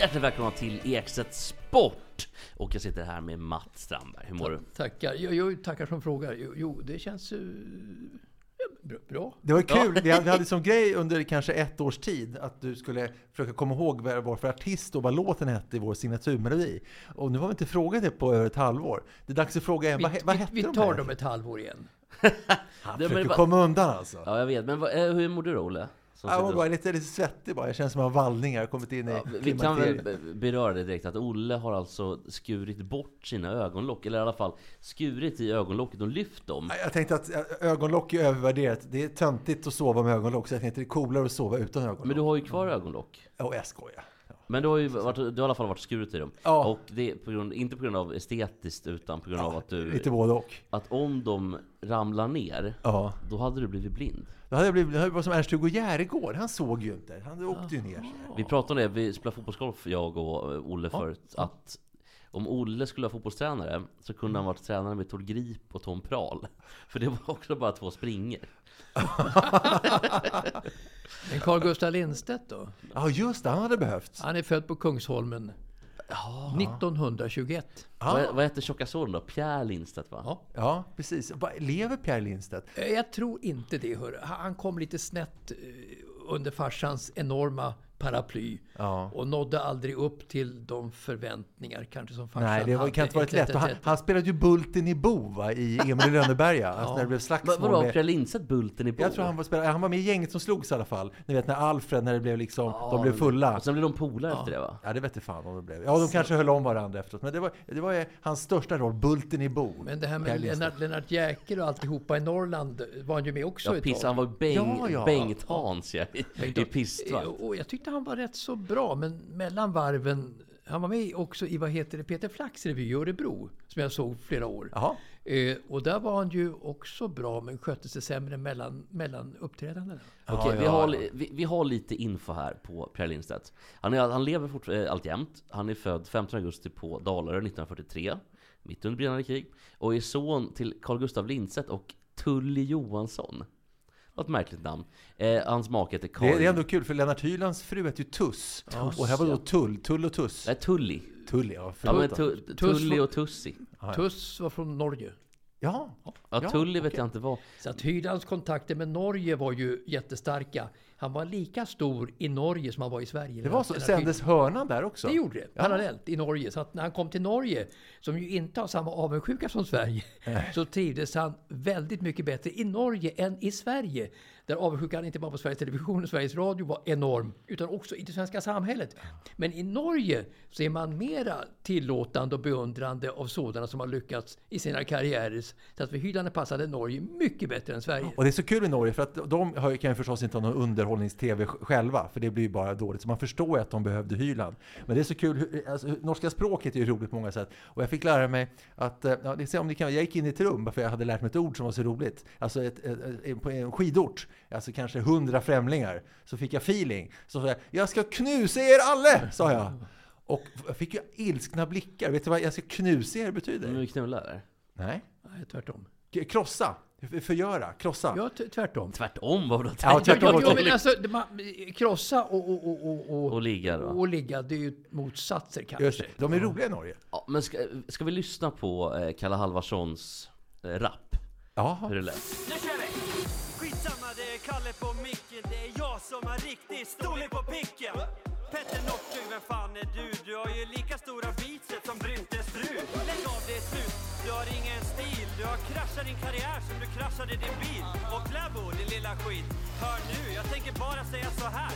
Hjärtligt välkomna till Ekstedt Sport! Och jag sitter här med Matt Strandberg. Hur mår du? Tackar. Jo, jo, tackar som frågar. Jo, jo det känns uh, ja, bra. Det var kul. Vi hade, vi hade som grej under kanske ett års tid att du skulle försöka komma ihåg vad det var för artist och vad låten hette i vår signaturmelodi. Och nu har vi inte frågat det på över ett halvår. Det är dags att fråga igen. Vi, vad, vad vi, hette vi de tar dem ett halvår igen. Han försöker komma undan alltså. Ja, jag vet. Men vad, eh, hur mår du då, Olle? Som Jag var och- bara lite, lite svettig bara. Jag känner som att jag har vallningar. Kommit in i Ja, vi kan väl beröra det direkt att Olle har alltså skurit bort sina ögonlock, eller i alla fall skurit i ögonlocket och lyft dem. Jag tänkte att ögonlock är övervärderat. Det är töntigt att sova med ögonlock. Så jag tänkte det är coolare att sova utan ögonlock. Men du har ju kvar ögonlock. Åh, jag skojar. Ja. Men du har ju varit, du har i alla fall varit skurit i dem. Ja. Och det är på grund, inte på grund av estetiskt, utan på grund av att du... Lite både och. Att om de ramlar ner, Ja. då hade du blivit blind. Då hade jag blivit, det hade varit som Ernst-Hugo Järegård. Han såg ju inte. Han åkte ju ner. Vi pratade om det, vi spelade fotbollsgolf jag och eh, Olle förut. Att om Olle skulle vara fotbollstränare så kunde han varit tränare med Tord Grip och Tom Prahl. För det var också bara två springer. Men Carl Gustaf Lindstedt då? Ja, just det. Han hade behövts. Han är född på Kungsholmen 1921. Vad, vad heter tjocka sonen då? Pierre Lindstedt va? Ja. Ja, precis. Lever Pierre Lindstedt? Eh, Jag tror inte det. Hör. Han kom lite snett eh, under farsans enorma paraply Ja. och nådde aldrig upp till de förväntningar kanske som farsan Nej, det var, hade. kan inte varit lätt. Han, han spelade ju Bulten i Bo va, i Emil i Lönneberga. Alltså när det blev slagsmål vadå, med... Pierre Lindstedt Bulten i Bo? Jag tror han var, spelade, han var med i gänget som slogs i alla fall. Ni vet när Alfred, när det blev liksom, de blev fulla. Och sen blev de polare efter det va? Ja, det vet jag fan om de blev. Ja, de kanske höll om varandra efteråt. Men det var, det var ju hans största roll, Bulten i Bo. Men det här med. Lennart, Lennart Jäkel och alltihopa i Norrland var han ju med också Ja, ett piss, tag. han var Beng, Ja, ja. Bengt-Hans ja, i, i Pistvakt. Och jag tyckte han var rätt så bra, men mellan varven... Han var med också i, vad heter det, Peter Flacks revy i Örebro, som jag såg flera år. Eh, och där var han ju också bra, men skötte sig sämre mellan, mellan uppträdandena. Okej, vi, ja, har, vi, vi har lite info här på Pierre Lindstedt. Han, är, han lever fort, eh, alltjämt. Han är född 15 augusti på Dalarö 1943, mitt under brinnande krig. Och är son till Carl Gustaf Lindstedt och Tully Johansson. Vad ett märkligt namn. Eh, hans make heter Det, Karin... det är ändå kul, för Lennart Hylands fru heter ju Tuss. och här var då Tull, Tull och Tuss. Nej, Tully. Tull, ja. Ja, Förlåt men då. tu, Tuss Tully var- och Tussi. ja. Tuss var från Norge. Ja. Ja, Ja, Tully vet jag inte vad. Så att Hylands kontakter med Norge var ju jättestarka. Han var lika stor i Norge som han var i Sverige. Det var så. Sändes hörnan där också? Det gjorde det, parallellt i Norge. Så att när han kom till Norge, som ju inte har samma avundsjuka som Sverige, så trivdes han väldigt mycket bättre i Norge än i Sverige. Där avundsjukan inte bara på Sveriges Television och Sveriges Radio var enorm, utan också i det svenska samhället. Men i Norge så är man mera tillåtande och beundrande av sådana som har lyckats i sina karriärer. Så att för Hyland passade Norge mycket bättre än Sverige. Och det är så kul i Norge för att de kan ju förstås inte ha någon underhållnings-tv sj- själva, för det blir ju bara dåligt. Så man förstår ju att de behövde Hyland. Men det är så kul, alltså, norska språket är ju roligt på många sätt. Och jag fick lära mig att, eh, ja, det om ni kan, jag gick in i ett rum för jag hade lärt mig ett ord som var så roligt. Alltså ett, ett, ett, på en skidort, alltså kanske hundra främlingar, så fick jag feeling. Så sa jag, jag ska knusa er alla, sa jag. Och jag fick ju ilskna blickar. Vet du vad jag ska knusa er betyder? Men vi knullar? Nej. Nej, tvärtom. Krossa. Förgöra. Krossa. Ja, tvärtom. Tvärtom, vad var det? Ja, tvärtom Ja, ja, men alltså, man, krossa och, och, och, och, och, Och ligga då? och ligga, det är ju motsatser kanske. Just det. De är roliga i Norge. Ja, men ska, ska vi lyssna på eh, Kalle Halvarssons eh, rap? Jaha. Hur det lät? Nu kör vi! Skitsamma, det är Kalle på micken. Det är jag som har riktig storlek på picken. Petter Northug, vem fan är du? Du har ju lika stora biceps som Bryntes fru. Lägg av, det är slut. Du har ingen stil. Du har kraschat din karriär som du kraschade din bil. Och Kläbo, din lilla skit. Hör nu, jag tänker bara säga så här.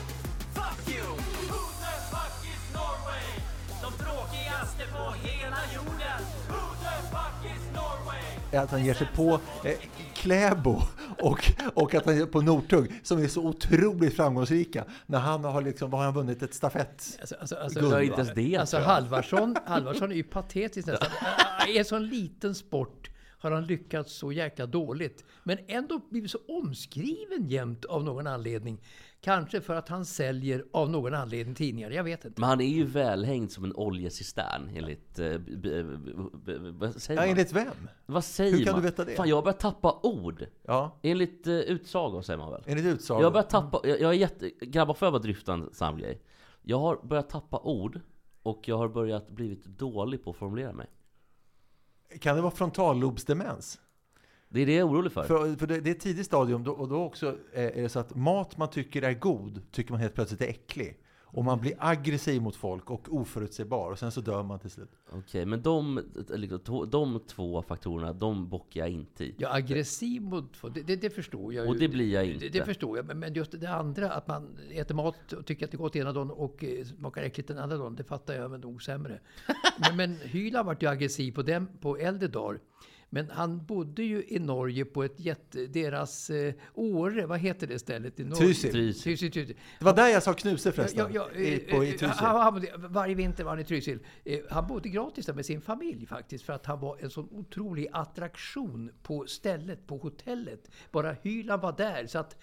Fuck you! Who the fuck is Norway? Inte på hela jorden. Who the fuck is Norway? att han ger sig på eh, Kläbo och, och att han ger på Northug som är så otroligt framgångsrika. När han har liksom, vad har han vunnit? Ett stafett? Alltså, alltså, alltså, Guld, inte ens det Alltså. Halvarsson, Halvarsson är ju patetisk nästan. I en sån liten sport har han lyckats så jäkla dåligt. Men ändå blivit så omskriven jämt av någon anledning. Kanske för att han säljer av någon anledning tidningar, jag vet inte. Men han är ju välhängd som en oljecistern enligt... eh, b- b- b- Vad säger Ja, man? enligt vem? Vad säger Hur kan man? du veta det? Fan, jag har börjat tappa ord. Ja, Enligt uh, utsagor säger man väl? enligt utsago. Jag har börjat tappa... Jag, jag är jätte... Grabbar, får jag bara dryfta en snabb grej? Jag har börjat tappa ord och jag har börjat blivit dålig på att formulera mig. Kan det vara frontallobsdemens? Det är det jag är orolig för. För, för det, det är ett tidigt stadium då, och då också eh, är det så att mat man tycker är god tycker man helt plötsligt är äcklig. Och man blir aggressiv mot folk och oförutsägbar och sen så dör man till slut. Okej, men de, liksom, to- de två faktorerna, de bockar jag inte i. Ja, aggressiv mot det, det, det förstår jag ju. Och det blir jag inte. Det, det förstår jag. Men- Men just det andra, att man äter mat och tycker att det är gott ena dagen och eh, smakar äckligt den andra dagen, det fattar jag men nog sämre. men, men Hyland vart ju aggressiv på, dem, på äldre dagar. Men han bodde ju i Norge på ett jätte... Deras eh, Åre, vad heter det stället? I Norge? Trysil. Trysil. Trysil, Trysil. Det var där jag sa knuse förresten. Ja, ja, I, eh, på, i eh, Trysil. han, han, varje vinter var han i Trysil. Eh, Han bodde gratis där med sin familj faktiskt. För att han var en sån otrolig attraktion på stället, på hotellet. Bara Hyland var där. Så att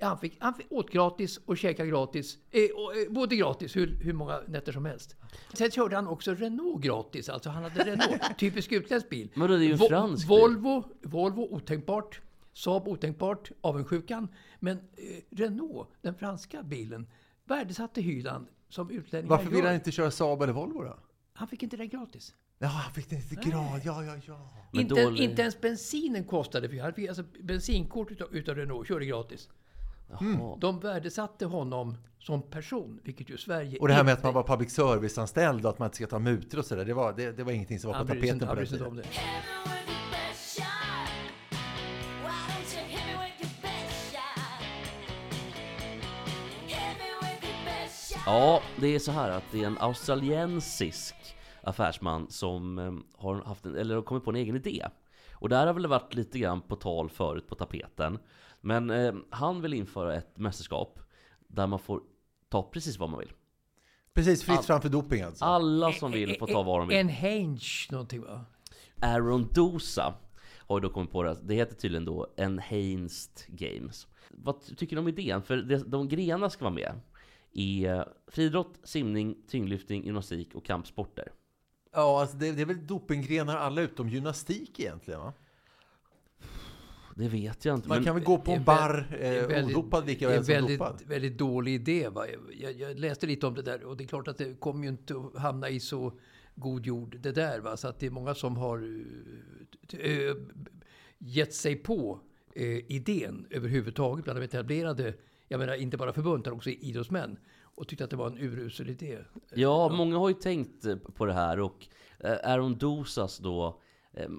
han, fick, han fick åt gratis och käkade gratis. Eh, och, eh, bodde gratis hur, hur många nätter som helst. Sen körde han också Renault gratis. Alltså han hade Renault, typisk utländsk bil. Men då är det ju en Vo- fransk bil. Volvo, Volvo otänkbart. Saab otänkbart, avundsjukan. Men eh, Renault, den franska bilen, värdesatte Hyland som utlänningar Varför vill gör. han inte köra Saab eller Volvo då? Han fick inte den gratis. Ja, han fick det inte grad. Ja, ja, ja. Men Inte, inte ens bensinen kostade. För han fick alltså bensinkort utav, utav Renault, körde gratis. Jaha. De värdesatte honom som person, vilket ju Sverige Och det här med inte- att man var public service-anställd och att man inte ska ta mutor och sådär, det var, det, det var ingenting som var på tapeten inte- på den tiden. Ja, det är så här att det är en australiensisk affärsman som eh, har, haft en, eller har kommit på en egen idé. Och det här har väl varit lite grann på tal förut på tapeten. Men eh, han vill införa ett mästerskap där man får ta precis vad man vill. Precis, fritt All- fram för doping alltså. Alla som vill får ta vad de vill. En Henge någonting va? Aaron Dosa har ju då kommit på det. Det heter tydligen då Enhanced Games. Vad ty- tycker du om idén? För det, de grenar ska vara med i eh, friidrott, simning, tyngdlyftning, gymnastik och kampsporter. Ja, alltså det, det är väl dopinggrenar alla utom gymnastik egentligen va? Det vet jag inte. Man men kan väl gå på en bar det är eh, väldigt- odopad lika väl som väldigt, dopad. väldigt dålig idé. Va? Jag, jag läste lite om det där och det är klart att det kommer ju inte att hamna i så god jord det där. Va? Så att det är många som har uh, gett sig på uh, idén överhuvudtaget bland de etablerade, jag menar inte bara förbund utan också idrottsmän. Och tyckte att det var en urusel idé. Ja, många har ju tänkt på det här och eh, Aaron Dosas då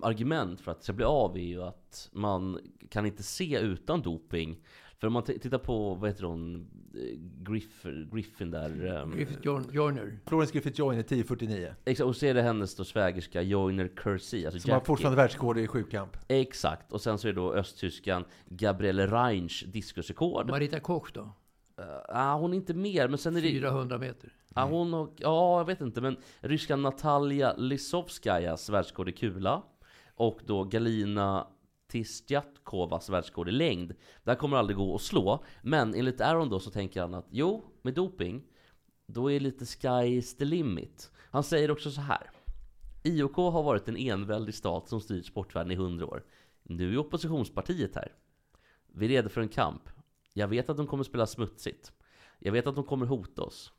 argument för att det ska bli av är ju att man kan inte se utan doping. För om man tittar på, vad heter hon, eh, Griff, Griffin där. ehm, Griffith Joyner. Florence Griffith Joyner 1049. Exakt, och så är det hennes då svägerska Joyner Kersey, alltså Som har fortfarande världsrekord i sjukamp. Exakt, och sen så är det då östtyskan Gabrielle Reinsch diskusrekord. Marita Koch då? Uh, ah, hon är inte mer, men sen är det... 400 meter. Ja, hon och, ja, jag vet inte, men ryska Natalia Lisovskajas världsrekord i kula och då Galina Tistjatkovas världsrekord i längd. Det här kommer aldrig gå att slå, men enligt Aaron då så tänker han att jo, med doping, då är lite sky's the limit. Han säger också så här. IOK har varit en enväldig stat som styrt sportvärlden i hundra år. Nu är oppositionspartiet här. Vi är redo för en kamp. Jag vet att de kommer spela smutsigt. Jag vet att de kommer hota oss.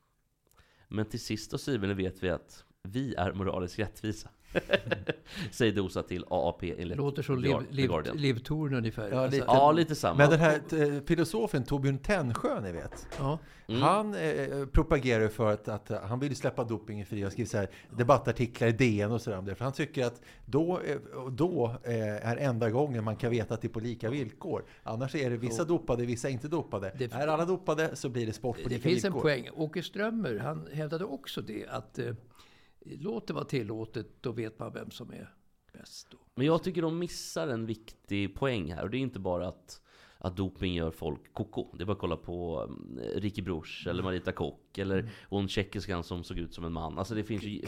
Men till sist och syvende vet vi att vi är moraliskt rättvisa. Säger Dosa till AAP enligt Låter som Liv, Liv. Liv Thorn ungefär. Ja, lite. Ja, lite samma. Men den här eh, filosofen Torbjörn Tännsjö, ni vet. ja. Mm. Han eh, propagerar för att, att eh, han vill släppa doping i fri. Han skriver så här, debattartiklar i DN och sådär det. För han tycker att då, eh, då eh, är enda gången man kan veta att det är på lika villkor. Annars är det vissa dopade, vissa inte dopade. Det- är alla dopade så blir det sport på Det lika finns villkor. en poäng. Åke Strömmer, han hävdade också det att eh, låt det vara tillåtet, då vet man vem som är bäst. Då. Men jag tycker de missar en viktig poäng här. Och det är inte bara att, att doping gör folk koko. Det är bara att kolla på mm, Ricky Bruch eller Marita Kock. Eller hon tjeckiskan som såg ut som en man. Alltså det finns ju...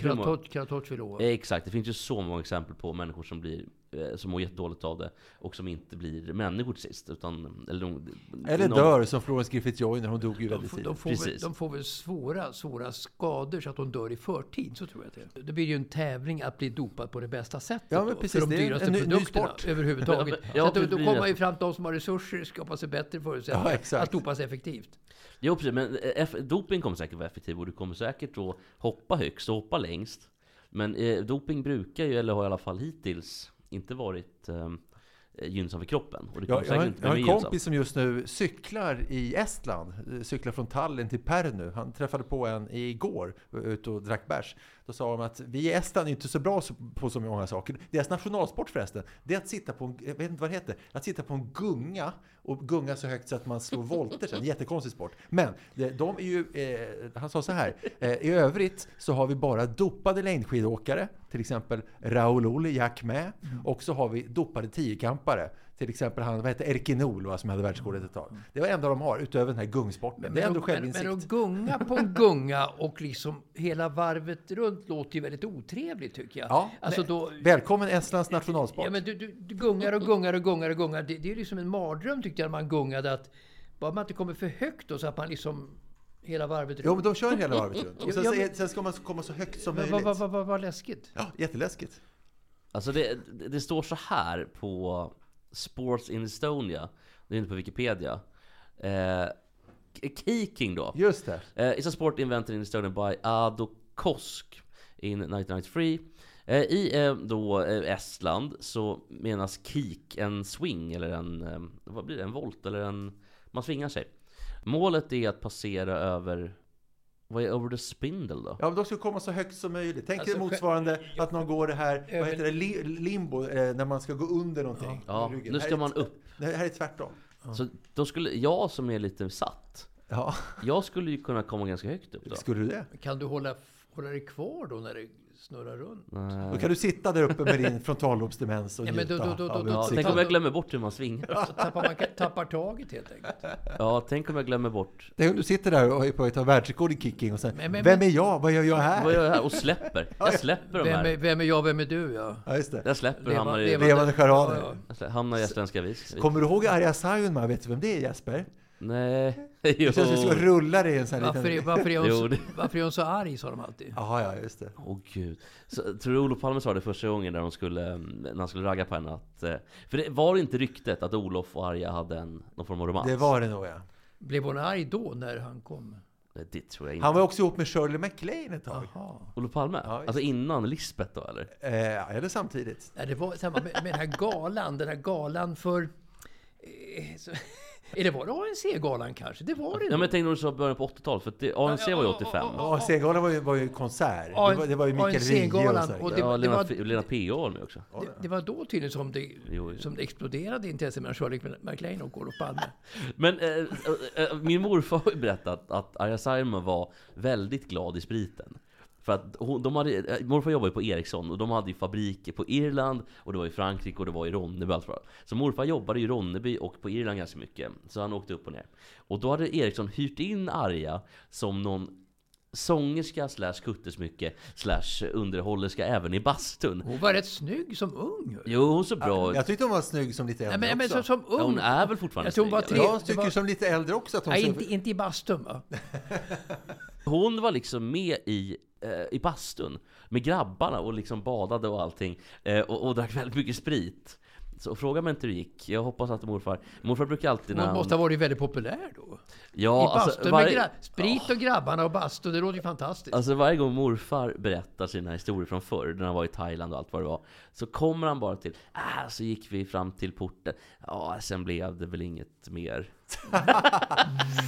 Kratochvilova. Eh, Exakt, det finns ju så många exempel på människor som blir eh, som mår jättedåligt av det och som inte blir människor till sist. Utan, eller, de, Eller någon- dör som Florence Griffith Joyner, hon dog ju De väldigt får, de, tidigt. får väl, Precis. de får väl svåra, svåra skador så att de dör i förtid. Så tror jag att det. Det blir ju en tävling att bli dopad på det bästa sättet. Ja, men precis, för de det är dyraste en ny- ny produkterna sport. överhuvudtaget. Ja, så att då, då kommer ju fram till de som har resurser skapar sig bättre förutsättningar Ja, att dopa sig effektivt. Jo precis, men eh, doping kommer säkert vara effektiv och du kommer säkert då hoppa högst och hoppa längst. Men eh, doping brukar ju, eller har i alla fall hittills, inte varit eh, gynnsam för kroppen. Och det kommer Jag, har, en- jag har en kompis som just nu cyklar i Estland. eh, Cyklar från Tallinn till Pärnu. Han träffade på en igår, eh, ute och drack bärs. Då sa de att vi i Estland är inte så bra på så många saker. Deras nationalsport förresten, det är att sitta på en, jag vet inte vad det heter, att sitta på en gunga och gunga så högt så att man slår volter sen. Jättekonstig sport. Men de är ju, eh, han sa så här, eh, i övrigt så har vi bara dopade längdskidåkare, till exempel Raoul Olle, Jack med. Och så har vi dopade tiokampare. Till exempel han, vad heter Erkin Ol, va, som hade världsrekordet ett tag. Det var det enda de har, utöver den här gungsporten. det är ändå men, men, självinsikt. men att gunga på en gunga och liksom hela varvet runt låter ju väldigt otrevligt tycker jag. Ja, alltså men- då, Välkommen Estlands nationalsport. Ja, men du, du, du gungar och gungar och gungar och gungar. Det, det är liksom en mardröm tyckte jag när man gungade. Att bara man inte kommer för högt då, så att man liksom hela varvet Jo, men de kör hela varvet runt. Och sen, Ja, men- sen ska man komma så högt som Men möjligt. vad, vad, vad, vad, vad läskigt. Ja, jätteläskigt. Alltså det, det- det står så här på Sports in Estonia, det är inte på Wikipedia. Eh, Kicking då. Just det. Uh, it's a sport invented in Estonia by Ado Kosk in 1993. Eh, I eh, då eh, Estland så menas kik en swing eller en, eh, vad blir det, en volt eller en, man svingar sig. Målet är att passera över, vad är over the spindle då? Ja, men de ska komma så högt som möjligt. Tänk Alltså, dig motsvarande att någon går det här, Över- vad heter det, li, limbo, eh, när man ska gå under någonting. Ja, nu ska man upp. Det här är tvärtom. Så då skulle, jag som är lite satt, Ja, jag skulle ju kunna komma ganska högt upp då. skulle du det? Kan du hålla, hålla dig kvar då när det snurrar runt? Då kan du sitta där uppe med din frontallobsdemens och Ja, njuta då- då- då- av Ja, tänk om jag glömmer bort hur man svingar. Så tappar man tappar taget helt enkelt. Ja, tänk om jag glömmer bort Tänk om du sitter där och är på att ta världsrekord i kicking och sen, Men- men- vem men- är jag? Vad gör jag här? vad gör jag här? Och släpper. Jag släpper de Vem är, här. vem är jag, vem är du? Ja. Ja, just det. Jag släpper och hamnar i, leva- Levande charader. Ja, ja. hamnar i Svenska vis. Kommer du ihåg Arja Saijonmaa? Vet du vem det är Jesper? Nej. Det känns som att vi ska rulla det i en sån här Varför, liten... varför, är hon, Jo, så- det- varför är hon så arg, sa de alltid. Jaha, ja, just det. Åh gud. Så, tror du Olof Palme sa det första gången när, de skulle, när han skulle ragga på henne att... eh, För det var inte ryktet att Olof och Arja hade en, någon form av romans? Det var det nog, ja. Blev hon arg då när han kom? Det tror jag inte. Han var också ihop med Shirley MacLaine ett tag. Jaha. Olof Palme? Ja, alltså innan Lisbeth då eller? Eh, eller samtidigt. Nej, det var samma med, med den här galan, den här galan för... Eh, så, det var det ANC-galan kanske? Det var det Ja men jag tänkte när du sa början på 80-talet, för att det, ANC var ju 85. Ja, AC-galan var ju, var ju konsert. Det var, det var ju Mikael Wiehe och ANC-galan, så. här. och det- Ja, Lena, var- P- Lena P.A. var med också. Det, det var då tydligen som det, Jo, jo. som det exploderade intresset mellan Shirley MacLaine och Olof Palme. Men eh, eh, eh, min morfar har ju berättat att Arja Saijonmaa var väldigt glad i spriten. För att hon, de hade, eh, morfar jobbade ju på Ericsson och de hade ju fabriker på Irland och det var i Frankrike och det var i Ronneby allt. Så morfar jobbade i Ronneby och på Irland ganska mycket. Så han åkte upp och ner. Och då hade Ericsson hyrt in Arja som någon sångerska slash kuttesmycke slash underhållerska även i bastun. Hon var rätt snygg som ung. Jo, hon såg bra ut. Jag tyckte hon var snygg som lite Nej, äldre men, men också. som, som ung. Ja, hon är väl fortfarande Jag tror hon var snygg, tre- jag tycker var- som lite äldre också att hon Nej, ser- inte, inte i bastun va? Hon var liksom med i, eh, i bastun med grabbarna och liksom badade och allting eh, och, och drack väldigt mycket sprit. Så fråga mig inte hur det gick. Jag hoppas att morfar... Morfar brukar alltid när Hon måste ha varit väldigt populär då. Ja, I alltså, bastun varje, med gra- sprit och grabbarna och bastu, det låter ju fantastiskt. alltså varje gång morfar berättar sina historier från förr, när han var i Thailand och allt vad det var, så kommer han bara till ah, så gick vi fram till porten, ja, sen blev det väl inget mer.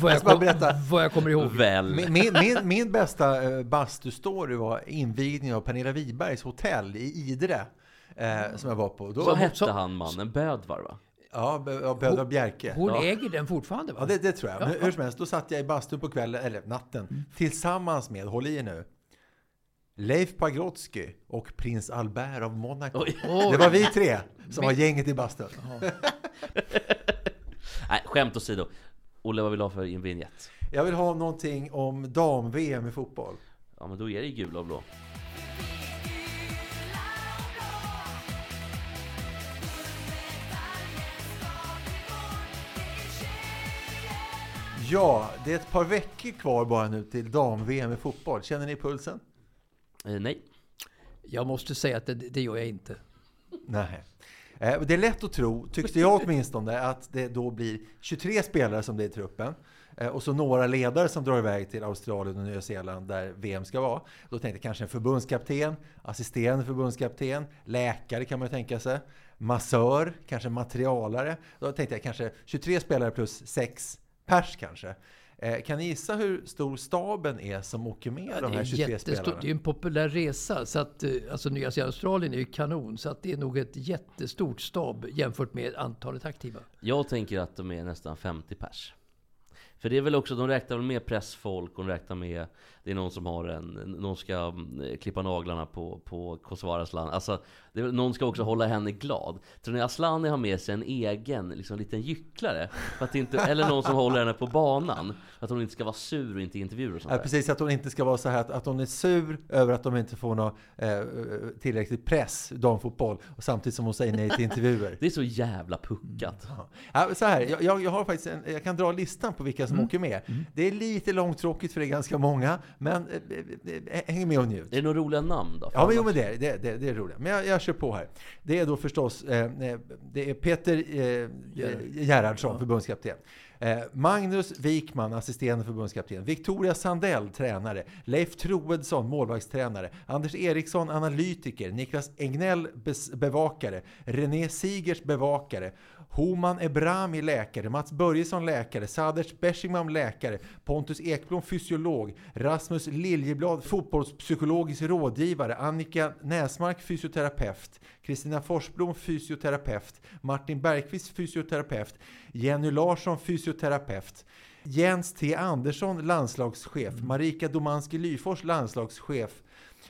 vad, jag kom, berätta. vad jag kommer ihåg. Väl. Min, min, min, min bästa eh, bastustory var invigningen av Pernilla Wibergs hotell i Idre. Eh, som jag var på. Då, Vad hette så- han mannen? Bödvar va? Ja, Bö- ja, Bödvar Bjerke. Hon Ja. äger den fortfarande va? Ja, det, det tror jag. Men hur som helst, då satt jag i bastun på kvällen, eller natten, tillsammans med, håll i er nu, Leif Pagrotsky och prins Albert av Monaco. Oj. Det var vi tre som var gänget i bastun. Nej, skämt åsido. Olle, vad vill du ha för en vignett? Jag vill ha någonting om dam-VM i fotboll. Ja, men då är det gula och blå. Ja, det är ett par veckor kvar bara nu till dam-VM i fotboll. Känner ni pulsen? Eh, nej. Jag måste säga att det, det gör jag inte. Nej. Eh, Det är lätt att tro, tyckte jag åtminstone, att det då blir 23 spelare som blir i truppen. Eh, Och så några ledare som drar iväg till Australien och Nya Zeeland där VM ska vara. Då tänkte jag kanske en förbundskapten, assisterande förbundskapten, läkare kan man ju tänka sig, massör, kanske materialare. Då tänkte jag kanske 23 spelare plus 6 pers kanske. Eh, Kan ni gissa hur stor staben är som åker med Ja, de här är 23 jättestort. spelarna? det är en populär resa. Så att, eh, alltså Nya Zeeland Australien är ju kanon. Så att det är nog ett jättestort stab jämfört med antalet aktiva. Jag tänker att de är nästan 50 pers. För det är väl också, de räknar väl med pressfolk, och de räknar med, det är någon som har en, någon ska mm, klippa naglarna på, på Kosovare Aslan. Alltså, det är, någon ska också hålla henne glad. Tror ni Asllani har med sig en egen, liksom liten gycklare? För att inte, eller någon som håller henne på banan. För att hon inte ska vara sur och inte intervjuer och sånt Ja, precis, att hon inte ska vara så här att, att hon är sur över att de inte får någon eh, tillräckligt press damfotboll och samtidigt som hon säger nej till intervjuer. Det är så jävla puckat. Ja. Ja, så här, jag, jag, jag har faktiskt en, jag kan dra listan på vilka som åker med. Det är lite långtråkigt för det är ganska många, men eh, eh, häng med och njut. Är det några roliga namn då? Ja, men, jo, men det, är- det, det, det är roligt. Men jag, jag kör på här. Det är då förstås eh, eh, det är Peter eh, Gerhardsson, förbundskapten. Eh, Magnus Wikman, assisterande förbundskapten. Victoria Sandell, tränare. Leif Troedsson, målvaktstränare. Anders Eriksson, analytiker. Niklas Egnell, bevakare. René Sigers, bevakare. Homan Ebrami, läkare. Mats Börjesson, läkare. Saders Beshimam, läkare. Pontus Ekblom, fysiolog. Rasmus Liljeblad, fotbollspsykologisk rådgivare. Annika Näsmark, fysioterapeut. Kristina Forsblom, fysioterapeut. Martin Bergqvist, fysioterapeut. Jenny Larsson, fysioterapeut. Jens T Andersson, landslagschef. Marika Domanski Lyfors, landslagschef.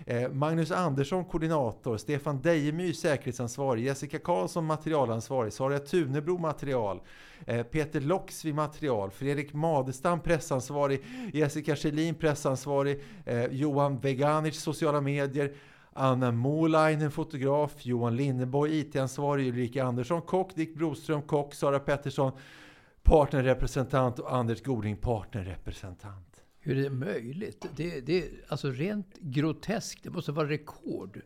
Eh, Magnus Andersson, koordinator. Stefan Dejemy, säkerhetsansvarig. Jessica Karlsson, materialansvarig. Sara Tunebro, material. Eh, Peter Loxvi, material. Fredrik Madestam, pressansvarig. Jessica Kjellin, pressansvarig. Eh, Johan Veganic, sociala medier. Anna Molainen, fotograf. Johan Linneborg, IT-ansvarig. Ulrika Andersson, kock. Dick Broström, kock. Sara Pettersson, partnerrepresentant. Och Anders Goding, partnerrepresentant. Hur är det möjligt? Det, det är alltså rent groteskt. Det måste vara rekord.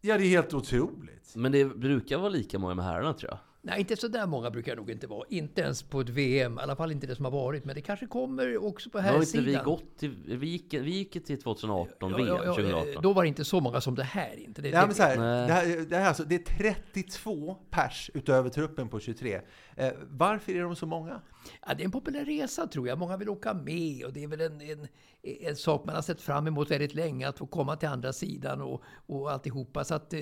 Ja, det är helt otroligt. Men det brukar vara lika många med herrarna tror jag. Nej, inte så där många brukar det nog inte vara. Inte ens på ett VM. I alla fall inte det som har varit. Men det kanske kommer också på här sidan. vi gått till, vi gick, vi gick till 2018 Ja, VM, ja, ja, 2018. Då var det inte så många som det här. Inte. Det, Nej, men så här, Nej. det, här, det, här, alltså, det är 32 pers utöver truppen på 23. Eh, varför är de så många? Ja, det är en populär resa tror jag. Många vill åka med och det är väl en, en, en sak man har sett fram emot väldigt länge. Att få komma till andra sidan och, och alltihopa. Så att, eh,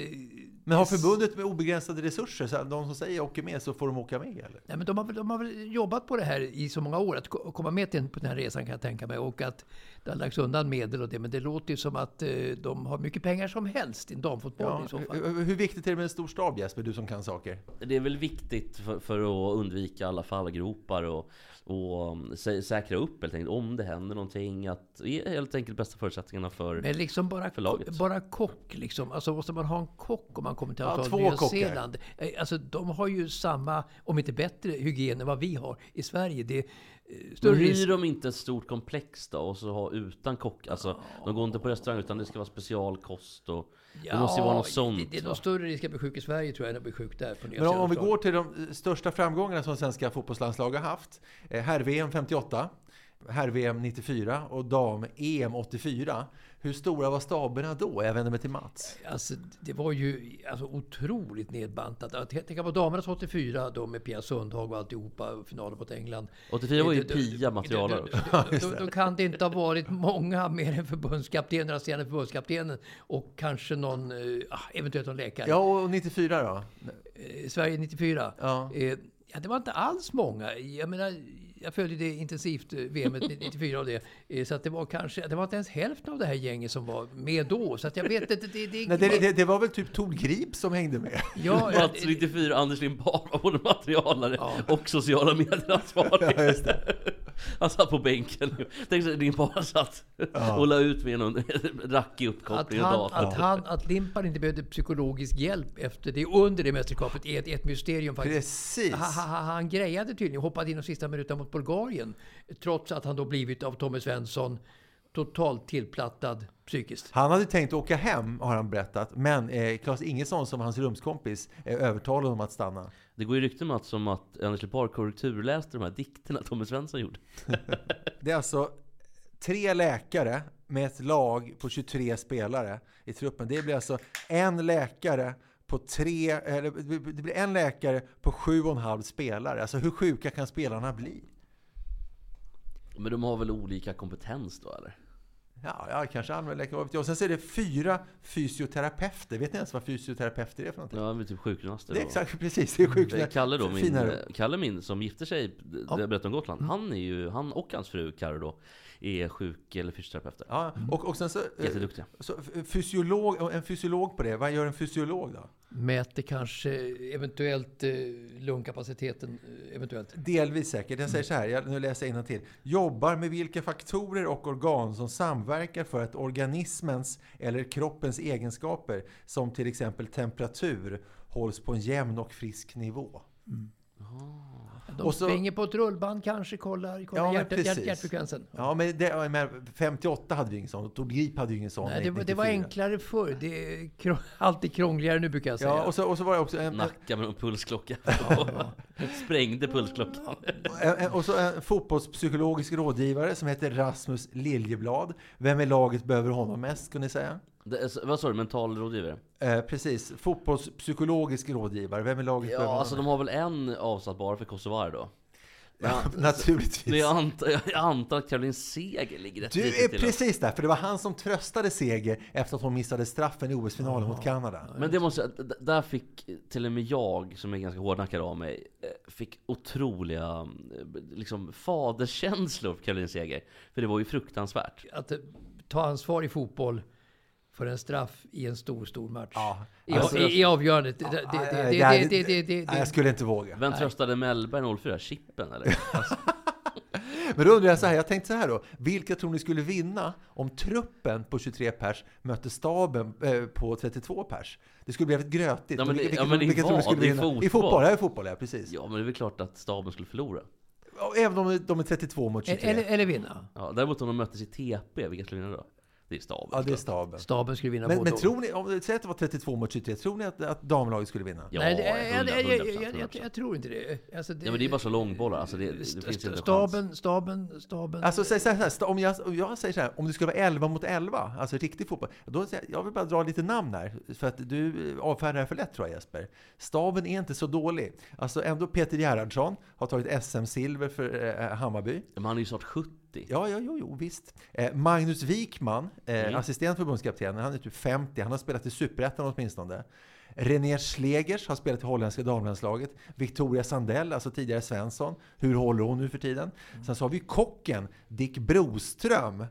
Men har förbundet med obegränsade resurser, så de som säger åker med så får de åka med eller? Nej, men de, har, de har väl jobbat på det här i så många år, att ko- komma med till, på den här resan kan jag tänka mig. Och att det har lagts undan medel och det. Men det låter ju som att eh, de har mycket pengar som helst i damfotboll Ja, i så fall. hur, hur viktigt är det med en stor stab Jesper, du som kan saker? Det är väl viktigt för, för att undvika alla fallgropar och, och um, sä, säkra upp helt enkelt om det händer någonting. Att ge helt enkelt bästa förutsättningarna för... Men liksom bara, för laget. bara kock liksom. Alltså måste man ha en kock om man kommer till Ja, Australien två och Nya kockar. Zeeland? Eh, Alltså de har ju samma, om inte bättre, hygien än vad vi har i Sverige. Det större hyr de inte ett stort komplex då och så ha utan kock? Alltså, de går inte på restaurang utan det ska vara specialkost och... det måste ju vara något sånt. Det, det är nog större risk att bli sjuk i Sverige tror jag än att bli sjuk där på Men om, om vi går till de eh, största framgångarna som svenska fotbollslandslag har haft. Eh, Herr-VM 58, herr-VM 94 och dam-EM 84. Hur stora var staberna då? Jag vänder mig till Mats. Alltså, det var ju alltså, otroligt nedbantat. Att Tänk på damernas 84 då med Pia Sundhag och alltihopa, och finalen mot England. 84 var ju Pia då- materialare då- också. då- Då, då kan det inte ha varit många mer än förbundskaptenen, assisterande förbundskaptenen och kanske någon, eh, ah, eventuellt någon läkare. Ja, och 94 då? Eh, Sverige 94. Ja. Eh, ja, det var inte alls många. Jag menar, jag följde det intensivt, eh, VM 94 och det. Eh, Så att det var kanske, det var inte ens hälften av det här gänget som var med då. Så att jag vet inte, det, det, Nej, det, det, det var väl typ Tord Grip som hängde med? Ja, ja, Mats 94, Anders Limpar var både materialare och sociala medier-ansvarig. Ja, just det. Han satt på bänken. Tänk sig Limpar satt och la ut med någon rackig att, uppkoppling och han, dator. att, han, att Limpan inte behövde psykologisk hjälp efter det, under det mästerskapet är ett, ett mysterium faktiskt. Precis. Ha, ha, ha, han grejade tydligen, hoppade in de sista minuterna mot Bulgarien. Trots att han då blivit av Tommy Svensson totalt tillplattad psykiskt. Han hade tänkt åka hem, har han berättat. Men eh, Claes Ingesson, som var hans rumskompis, eh, övertalade honom att stanna. Det går ju rykten om att, som att Anders Limpar korrekturläste de här dikterna Tommy Svensson gjorde. Det är alltså tre läkare med ett lag på 23 spelare i truppen. Det blir alltså en läkare på tre, eller det blir en läkare på sju och en halv spelare. Alltså hur sjuka kan spelarna bli? Men de har väl olika kompetens då eller? Ja, ja kanske allmänläkare. Och sen så är det fyra fysioterapeuter. Vet ni ens vad fysioterapeuter är för någonting? Ja, men typ sjukgymnaster Det är exakt, precis. Det är. Det är Kalle då, min. Kalle min som gifte sig, Ja. jag berättade om Gotland. Han är ju, han och hans fru Karo då, är sjuk eller fysioterapeuter. Ja, och, och sen så... eh, Jätteduktiga. Så fysiolog, en fysiolog på det, vad gör en fysiolog då? Mäter kanske eventuellt eh, lungkapaciteten, eh, eventuellt. Delvis säkert. Jag säger så här, jag, nu läser jag till. Jobbar med vilka faktorer och organ som samverkar för att organismens eller kroppens egenskaper, som till exempel temperatur, hålls på en jämn och frisk nivå. De Och så- springer på ett rullband kanske, kollar, kollar Ja, men hjärt, hjärt, hjärtfrekvensen. Ja, men, det, men 58 hade vi ingen sån, och Tord Grip hade ju ingen sån. Nej, det, var- det var 94. enklare förr. Det är alltid krångligare nu brukar jag säga. Ja, och så, och så var det också en, Nacka med en pulsklocka. Sprängde pulsklockan. och så en fotbollspsykologisk rådgivare som heter Rasmus Liljeblad. Vem i laget behöver honom mest, skulle ni säga? Det, är- vad sa du, mental rådgivare? Eh, precis, fotbollspsykologisk rådgivare. Vem i laget Ja, alltså de har väl en avsatt bara för Kosovar då? Ja, Det naturligtvis. jag, antar, jag antar att Caroline Seger ligger rätt Du är till. precis där, för det var han som tröstade Seger efter att hon missade straffen i OS-finalen mot Kanada. Men det måste jag, där fick till och med jag, som är ganska hårdnackad av mig, eh, fick otroliga eh, liksom, faderskänslor för Caroline Seger. För det var ju fruktansvärt. Att ta ansvar i fotboll för en straff i en stor, stor match. Ja, I, alltså- i, I avgörandet. Det, det, det, det, jag skulle inte våga. Vem tröstade Mellberg 04? Chippen eller? Alltså, Men då undrar jag så här, jag tänkte så här då. Vilka tror ni skulle vinna om truppen på 23 pers mötte staben eh, på 32 pers? Det skulle bli väldigt grötigt. Ja, men det- Vilka- ja, men vilka i tror ni vad? skulle I vinna? I fotboll? fotboll, ja, i fotboll, ja precis. ja, men det är väl klart att staben skulle förlora. Ja, Även om de är 32 mot 23. eller, eller vinna. Ja, däremot om de möttes i TP, vilka skulle vinna då? Det är staben. ja, det är staben. Staben skulle vinna Men, båda men tror ni, om säg att det var 32 mot 23, tror ni att, att damlaget skulle vinna? Ja, Nej, det, jag, 100, jag, jag, 100%, jag, jag, 100%. jag tror inte det. Alltså det Ja, men det är bara så långbollar. Alltså det, det finns inte en chans. staben, staben, staben. Alltså, säg så här, om jag, om jag säger så här, om det skulle vara 11 mot 11, alltså riktig fotboll, då säger jag, jag vill bara dra lite namn här, för att du avfärdar det här för lätt tror jag Jesper. Staben är inte så dålig. Alltså ändå Peter Gerhardsson har tagit SM-silver för eh, Hammarby. Men han är ju snart 70. Ja, ja, jo, jo visst. Eh, Magnus Wikman, eh, Mm. assistent förbundskapten, han är typ 50, han har spelat i Superettan åtminstone. René Schlegers har spelat i holländska damlandslaget. Victoria Sandell, alltså tidigare Svensson. Hur håller hon nu för tiden? Sen så har vi kocken Dick Broström.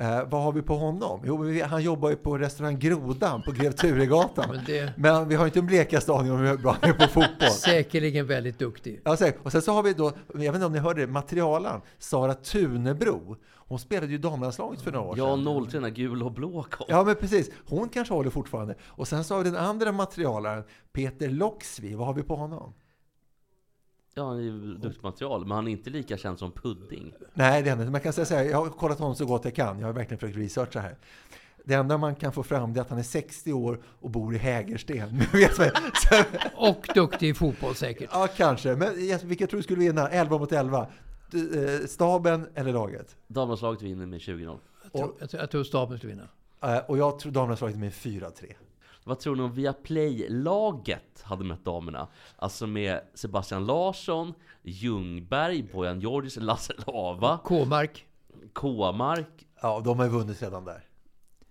Eh, vad har vi på honom? Jo, vi- han jobbar ju på restaurang Grodan på Grev Turegatan. Men det- Men vi har inte en blekaste aning om hur bra han är på fotboll. Säkerligen väldigt duktig. Ja, säkert. och sen så har vi då, jag vet inte om ni hörde det, materialaren Sara Tunebro. Hon spelade ju damlandslaget för några år Ja, sedan. 03 när gul och blå kom. Ja, men precis. Hon kanske håller fortfarande. Och sen så har vi den andra materialaren, Peter Loxvi. Vad har vi på honom? Ja, han är ju duktigt material, men han är inte lika känd som Pudding. Nej, det är inte. Man kan säga så här, jag har kollat honom så gott jag kan. Jag har verkligen försökt researcha här. Det enda man kan få fram det är att han är 60 år och bor i Hägersten. Och duktig i fotboll säkert. ja, kanske. Men vilka tror du skulle vinna? 11 mot 11? Du, eh, Staben eller laget? Damlandslaget vinner med 20-0. Jag tror, jag tror, jag tror staben skulle vinna. Eh, Och jag tror damlandslaget med 4-3. Vad tror ni om Viaplay-laget hade mött damerna? Alltså med Sebastian Larsson, Ljungberg, Bojan Djordjic, Lasse Lava, K-mark. K-mark. Ja, de har ju vunnit redan där.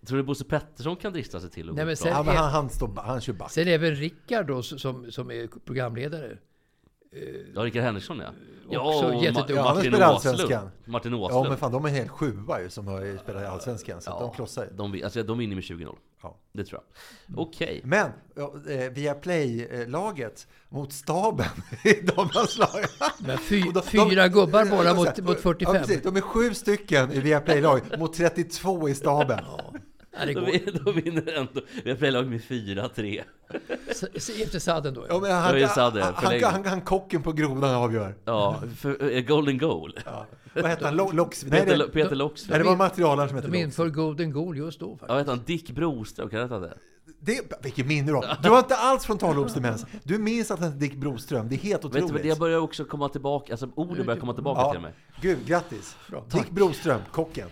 Tror du Bosse Pettersson kan drista sig till att Nej, men sen-? Ja, men han, han, står, han kör back. Sen även Rickard då som, som är programledare. Ja, Rickard Henriksson ja. Ja, Också och Ma- jätteduktig. Ja, han Martin spelar Åslund. Allsvenskan. Martin Ja, Åslund. men fan, de är en hel sjua ju som har spelat i Allsvenskan, så att de krossar ju. de, alltså, de vinner med 20-0. Ja. Det tror jag. Okej. Men ja, eh, via Play-laget mot staben i damlandslaget. Men fy, fyra de- gubbar bara Ja, mot, mot 45. Ja, precis. De är sju stycken i Viaplay-laget mot 32 i staben. Ja, det Då, går. då vinner ändå, vi har playlag med 4-3. S- s- Efter sadden då. Ja, men Det han, var ju Sadde, han, han, han, han, kocken på grodan avgör. Ja, för, eh, golden goal. Ja. Vad hette han? Lo- Lox? Nej, Peter, det, Peter Loxford. nej, det var materialaren som hette De inför golden goal just då faktiskt. Ja, vad heter han? Dick Broström, kan jag heta det? Det, vilket minne du har! Du har inte alls frontalobsdemens. Du minns att han hette Dick Broström. Det är helt Vet du otroligt. det börjar också komma tillbaka, alltså orden börjar komma tillbaka Ja. till mig. Gud, grattis! Bra, Dick. Broström, kocken.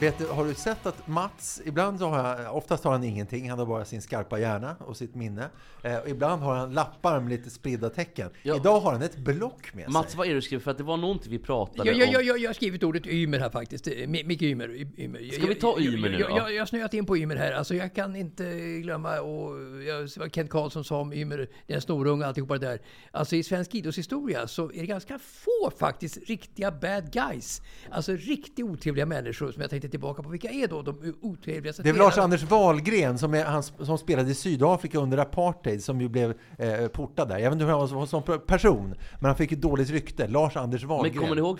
Vet du, har du sett att Mats, ibland har han, oftast har han ingenting, han har bara sin skarpa hjärna och sitt minne. Eh, och ibland har han lappar med lite spridda tecken. Ja. Idag har han ett block med Mats, sig. vad är det du skriver? För att det var någonting vi pratade Jag, jag, om. jag, jag, jag har skrivit ordet Ymer här faktiskt. Eh, Mi- Micke Ymer. Ymer. Ska vi ta Ymer nu jag, då? jag, jag har snöat in på Ymer här. Alltså jag kan inte glömma och jag, vad Kent Karlsson sa om Ymer, den snorunge och alltihopa det där. Alltså i svensk idrottshistoria så är det ganska få faktiskt riktiga bad guys. Alltså riktigt otrevliga människor som jag tänkte tillbaka på. Vilka är då de otrevligaste Det är? Lars-Anders Wahlgren som, är, han, som spelade i Sydafrika under apartheid som ju blev eh, portad där. Jag vet inte hur han var som person, men han fick ett dåligt rykte. Lars-Anders Men Wahlgren. kommer ni ihåg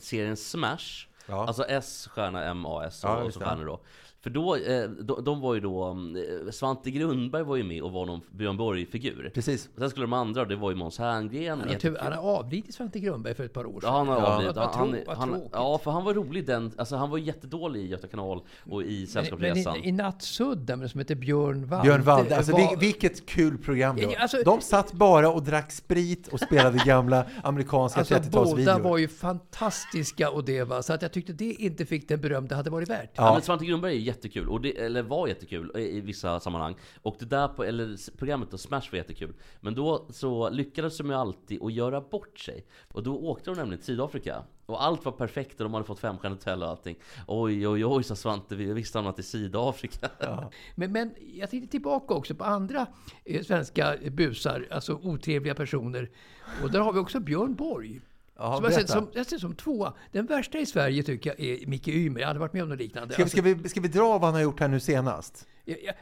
serien Smash? Ja. Alltså S, stjärna M, A, S och, Ja, och så det. stjärnor då. För då, eh, de, de var ju då, eh, Svante Grundberg var ju med och var någon Björn Borg-figur. Precis. Och sen skulle de andra, det var ju Måns Herngren. Han har, tyvärr, han har avlidit Svante Grundberg för ett par år sedan. Ja, han har Ja. avlidit. Vad- Han, han, vad han, tråkigt. ja, för han var rolig den, alltså han var jättedålig i Göta kanal och i Men, men Sällskapsresan. i, i Nattsudden, som heter Björn Walde. Björn Walde, alltså var- vil- vilket kul program det var. Ja, alltså- De satt bara och drack sprit och spelade gamla amerikanska Alltså båda 30-talsvideor. var ju fantastiska och det va, så att jag tyckte det inte fick den beröm det hade varit värt. Ja. men Svante Grundberg är jättekul, och det, eller var jättekul i, vissa sammanhang. Och det där på, eller programmet då, Smash var jättekul. Men då så lyckades de ju alltid att göra bort sig. Och då åkte de nämligen till Sydafrika. Och allt var perfekt och de hade fått femstjärnigt hotell och allting. Oj, oj, oj, sa Svante, vi visste hamnat i Sydafrika. Men, men jag tittar tillbaka också på andra eh, svenska busar, alltså otrevliga personer. Och där har vi också Björn Borg. Ja, som jag, sett berätta. som, jag ser som tvåa. Den värsta i Sverige tycker jag är Micke Ymer. Jag hade varit med om något liknande. Ska, vi- Alltså, ska, vi, ska vi dra vad han har gjort här nu senast?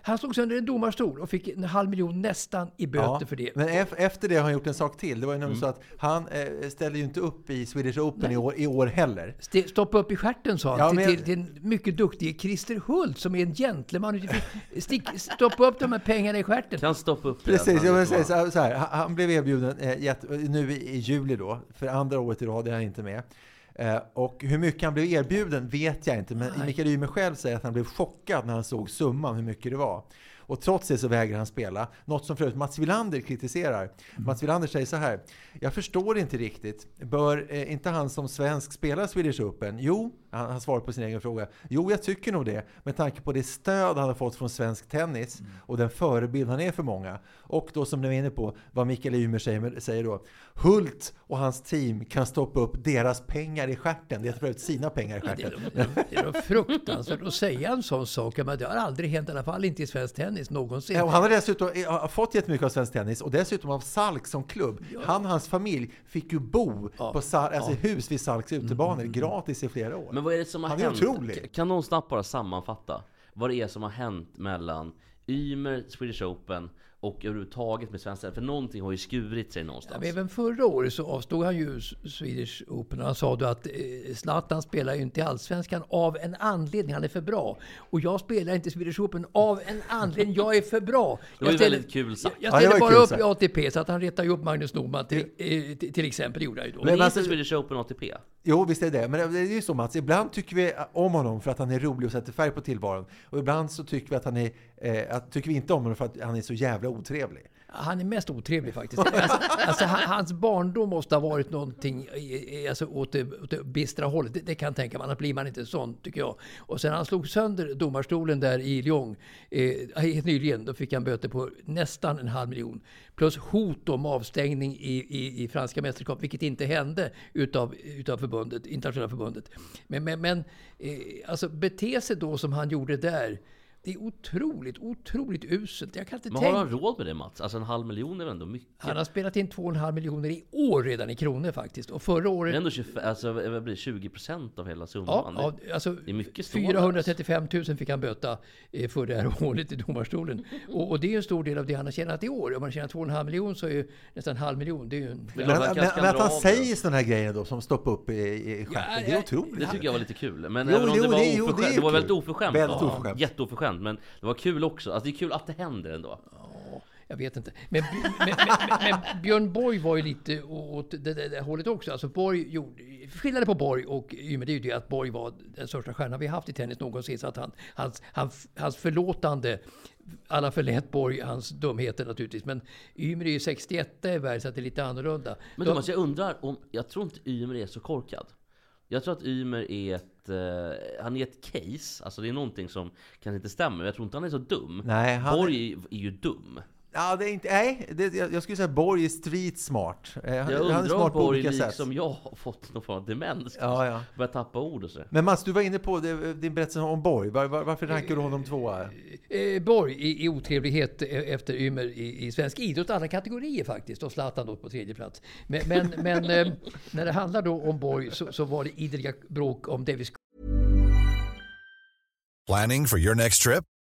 Han slogs under en domarstol och fick en halv miljon nästan i böter för det. Men ef- efter det har han gjort en sak till. Det var ju nämligen Mm. så att han eh, ställde ju inte upp i Swedish Open i år, i år heller. St- Stoppa upp i stjärten sa han Ja, till, men- till, till en mycket duktig Christer Hult som är en gentleman. Stick, stoppa upp de här pengarna i stjärten. Kan stoppa upp det. Precis, Han jag vill säga så här, så här, han- blev erbjuden eh, nu i, i juli då, för andra året i rad är han inte med. Eh, och hur mycket han blev erbjuden vet jag inte, men. Mikael Ymer själv säger att han blev chockad när han såg summan, hur mycket det var. Och trots det så vägrar han spela. Något som förut Mats Wilander kritiserar. Mats Wilander säger så här. Jag förstår inte riktigt. Bör eh, inte han som svensk spela Swedish Open? Jo, han, han svarar på sin egen fråga. Jo, jag tycker nog det. Med tanke på det stöd han har fått från svensk tennis och den förebild han är för många. Och då som ni var inne på, vad Mikael Ymer säger, säger då. Hult och hans team kan stoppa upp deras pengar i stjärten. Det är för övrigt sina pengar i Det är, stjärten. det är fruktansvärt att säga en sån sak. Men det har aldrig hänt, i alla fall inte i svensk tennis någonsin. Ja, och han har dessutom eh, har fått jättemycket av svensk tennis och dessutom av Salk som klubb. Han och hans familj fick ju bo Ja. på Sal- alltså hus vid Salks utebanor gratis i flera år. Men vad är det som har Han är hänt? otrolig. Kan någon snabbt bara sammanfatta vad det är som har hänt mellan Ymer, Swedish Open och överhuvudtaget med svenska? För någonting har ju skurit sig Ja, någonstans. men även förra året så avstod han ju Swedish Open och han sa då att eh, Zlatan spelar ju inte i Allsvenskan av en anledning, han är för bra. Och jag spelar inte Swedish Open av en anledning, jag är för bra. Det var Jag ju väldigt kul sagt. Jag, Ja, jag ställer var bara upp sagt. i ATP så att han retar ju upp Magnus Norman till, eh, till, till exempel, gjorde han ju då. Men Men alltså- inte Swedish Open ATP? Jo, visst är det. Men det är ju så Mats, ibland tycker vi om honom för att han är rolig och sätter färg på tillvaron. Och ibland så tycker vi att han är, eh, tycker vi inte om honom för att han är så jävla otrevlig. Han är mest otrevlig faktiskt. Alltså, alltså, hans barndom måste ha varit någonting alltså, åt, det, åt det bistra hållet. Det, det kan jag tänka mig, annars blir man inte sån tycker jag. Och sen han slog sönder domarstolen där i Lyon eh, helt nyligen, då fick han böter på nästan en halv miljon. Plus hot om avstängning i, i, i franska mästerskap, vilket inte hände utav, utav förbundet, internationella förbundet. Men, men, men eh, alltså bete sig då som han gjorde där, det är otroligt, otroligt uselt. Jag kan inte Men tänka... har han råd med det Mats? Alltså en halv miljon är väl ändå mycket? Han har spelat in 2,5 miljoner i år redan i kronor faktiskt. Och förra Det är året... ändå 25, alltså, vad blir det, 20 procent av hela Ja, summan. ja, alltså det är mycket stålar. 435 000 fick han böta eh, för det här året i domarstolen. Och, och det är en stor del av det han har tjänat i år. Om man tjänar 2,5 miljoner så är ju nästan en halv miljon. Det är ju en... Men- Men, han men, att han säger sådana här grejer då, som stoppar upp i, i stjärten, Ja, det är ja, otroligt. Det tycker jag var lite kul. Men Jo, även om jo, det var det- jo, det oförskämt. Det, var väldigt oförskämt. Väldigt ja. oförskämt. Jätteoförskämt. Men det var kul också. Alltså det är kul att det händer ändå. Jag vet inte. Men, men, men, men, Björn Borg var ju lite åt det, det, det hållet också. Alltså Borg gjorde, skillnaden på Borg och Ymer det är ju det att Borg var den största stjärnan vi haft i tennis någonsin. Så att han, hans, hans, hans förlåtande, alla förlät Borg hans dumheter naturligtvis. Men Ymer är ju 61 i världen så att det är lite annorlunda. Men Thomas, jag undrar om... Jag tror inte Ymer är så korkad. Jag tror att Ymer är ett... eh, han är ett case. Alltså det är någonting som kanske inte stämmer. Jag tror inte han är så dum. Nej, han- Borg är ju dum. Ja, det är inte, nej, det, jag, jag skulle säga Borg är street smart. Eh, Jag han är undrar om smart på Borg, olika sätt. liksom jag, har fått någon form av demens. Ja, ja. Börjar tappa ord och så. Men Mats, du var inne på det, din berättelse om Borg. Var, var, varför rankar du honom tvåa? Eh, Borg i, i otrevlighet eh, efter Ymer i, i svensk idrott, alla kategorier faktiskt. Och Zlatan då på tredje plats. Men, men, men eh, när det handlar då om Borg så, så var det ideliga bråk om Davis Planning for your next trip?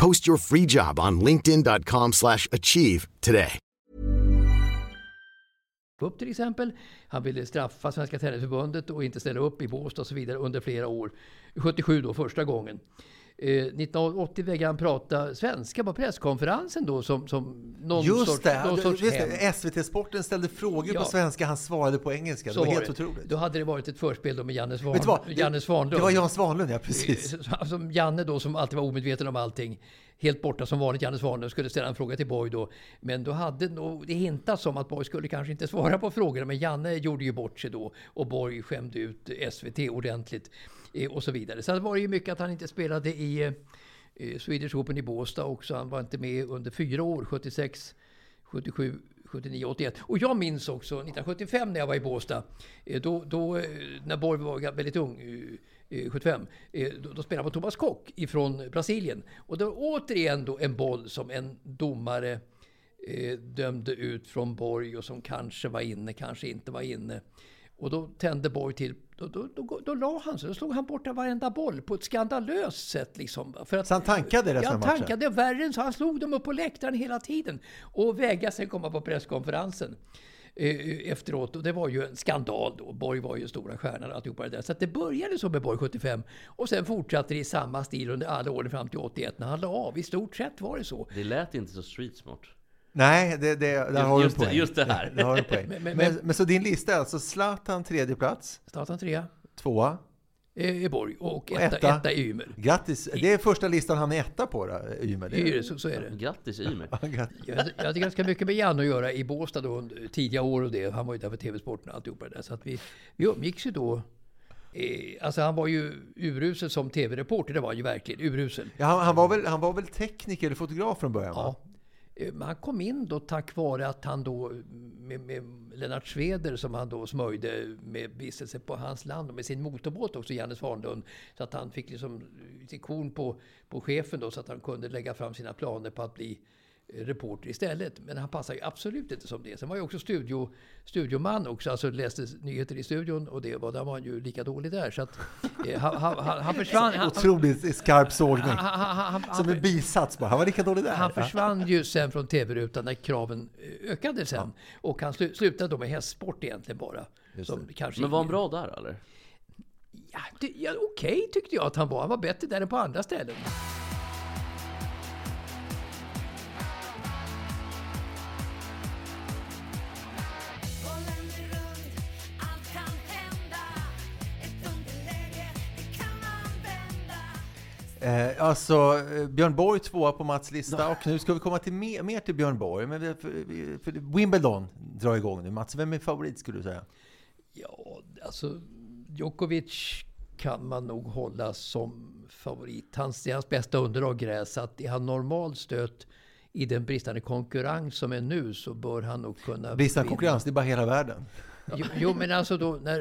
Post your free job on linkedin.com slash achieve today. upp till exempel. Han ville straffa Svenska Tennisförbundet och inte ställa upp i Båstad och så vidare under flera år. 77 då, första gången. Eh, 1980 vägrade han prata svenska på presskonferensen då som, som någon Just sorts, det, någon sorts just det. SVT-sporten ställde frågor Ja. på svenska, han svarade på engelska. Så det var var helt det. otroligt. Då hade det varit ett förspel då med Janne, Svan, vad? Janne Svanlund. Det var Jan Svanlund, ja precis. Eh, Som Janne då, som alltid var omedveten om allting, helt borta som vanligt, Janne Svanlund, skulle ställa en fråga till Borg då. Men då hade nog, det hintats om att Borg skulle kanske inte svara på frågorna, men Janne gjorde ju bort sig då och Borg skämde ut SVT ordentligt eh, Eh, och så vidare. Sen var det ju mycket att han inte spelade i eh, eh, Swedish Open i Båstad också. Han var inte med under fyra år, 76, 77, 79, 81. Och jag minns också 1975 när jag var i Båstad. Då, då när Borg var väldigt ung, 75, då, då spelade han på Thomas Kock ifrån Brasilien. Och det var återigen då en boll som en domare eh, dömde ut från Borg och som kanske var inne, kanske inte var inne. Och då tände Borg till. Då, då, då, då la han sig. Då slog han borta varenda boll på ett skandalöst sätt. Liksom. För att, Så han tankade resten av matchen? tankade värre än så. Han slog dem upp på läktaren hela tiden. Och vägrade sen komma på presskonferensen eh, efteråt. Och det var ju en skandal då. Borg var ju stora stjärnan och alltihopa det där. Så att det började så med Borg 75. Och sen fortsatte det i samma stil under alla åren fram till 81 när han la av. I stort sett var det så. Det lät inte så street smart. Nej, det, det, där har du just en det- poäng. just det här. Där har du en poäng. Men- men, men- men, så din lista är alltså Zlatan tredje plats, Startade trea tvåa, eh, i Borg och Och etta, etta. etta i Ymer. grattis. Det är första listan han är etta på då, Ymer. Det, så, så är det. Grattis Ymer. Jag jag hade ganska mycket med Janne att göra i Båstad då, tidiga år och det. Han var ju där för TV-sporten och alltihopa det där. Så att vi, vi umgicks ju då. Eh, alltså han var ju urusel som TV-reporter, det var han ju verkligen. Urusel. Ja, han, han, var väl, han var väl tekniker eller fotograf från början? Ja. Va? Eh, han kom in då tack vare att han då med, med Lennart Sveder som han då smörjde med vistelse på hans land och med sin motorbåt också, Janne Svanlund. Så att han fick liksom lite korn på, på chefen då så att han kunde lägga fram sina planer på att bli reporter istället. Men han passar ju absolut inte som det. Sen var jag också studio, studioman också, alltså läste nyheter i studion och det var, där var han ju lika dålig där. Så att, eh, han, han, han, försvann. Han, Otroligt skarp sågning. han, han, han, han, Som en bisats bara. Han var lika dålig där. han Ja. försvann ju sen från tv-rutan när kraven eh, ökade sen. Och han slu, slutade då med hästsport egentligen bara. Som kanske Men var han bra där eller? Ja, ja, Okej tyckte jag att han var. Han var bättre där än på andra ställen. Eh, alltså, eh, Björn Borg tvåa på Mats lista och nu ska vi komma till mer, mer till Björn Borg. Men vi, för, för Wimbledon drar igång nu. Mats, vem är favorit skulle du säga? Ja, alltså Djokovic kan man nog hålla som favorit. Hans, det är hans bästa underlag gräs. Att är han normal stöt i den bristande konkurrens som är nu så bör han nog kunna Bristande konkurrens, det är bara hela världen. Jo, jo, men alltså då när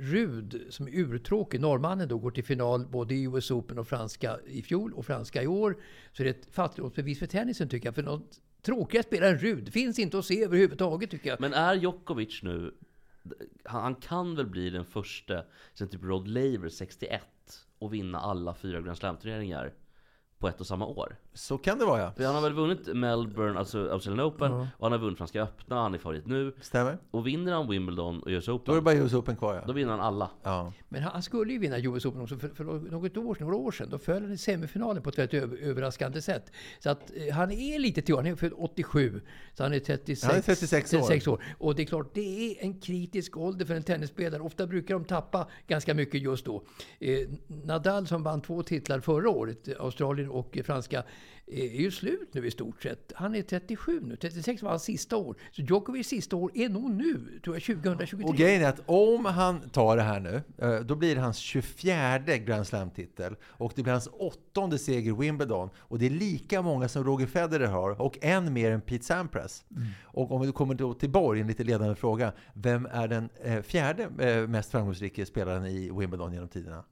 Rud, som är urtråkig, norrmannen då går till final både i US Open och franska i fjol och franska i år. Så är det ett fattigdomsbevis för tennisen tycker jag. För något tråkigare spelare än Rud finns inte att se överhuvudtaget tycker jag. Men är Djokovic nu, han, han kan väl bli den första sen typ Rod Laver 61 och vinna alla fyra Grand Slam-turneringar på ett och samma år? Så kan det vara ja. För han har väl vunnit Melbourne, alltså Australian Open, och han har vunnit Franska öppna, han är favorit nu. Stämmer. Och vinner han Wimbledon och US Då är Open, det bara US Open kvar då ja. vinner han alla. ja. Men han, han skulle ju vinna US Open också för, för något år, några år sedan. Då föll han i semifinalen på ett väldigt över, överraskande sätt. Så att eh, han är lite till Han är född 87. Så han är 36, Han är 36 år. 36 år. Och det är klart, det är en kritisk ålder för en tennisspelare. Ofta brukar de tappa ganska mycket just då. Eh, Nadal som vann två titlar förra året, Australien och franska, eh, är ju slut nu i stort sett. Han är 37 nu. 36 var hans sista år. Så Djokovics sista år är nog nu, tror jag, 2023. Och grejen är att om han tar det här nu, eh, då blir det hans 24 Grand Slam-titel och det blir hans åttonde seger i Wimbledon. Och det är lika många som Roger Federer har och än mer än Pete Sampras. Och om vi kommer då till Borg, en lite ledande fråga. Vem är den eh, fjärde mest framgångsrika spelaren i Wimbledon genom tiderna?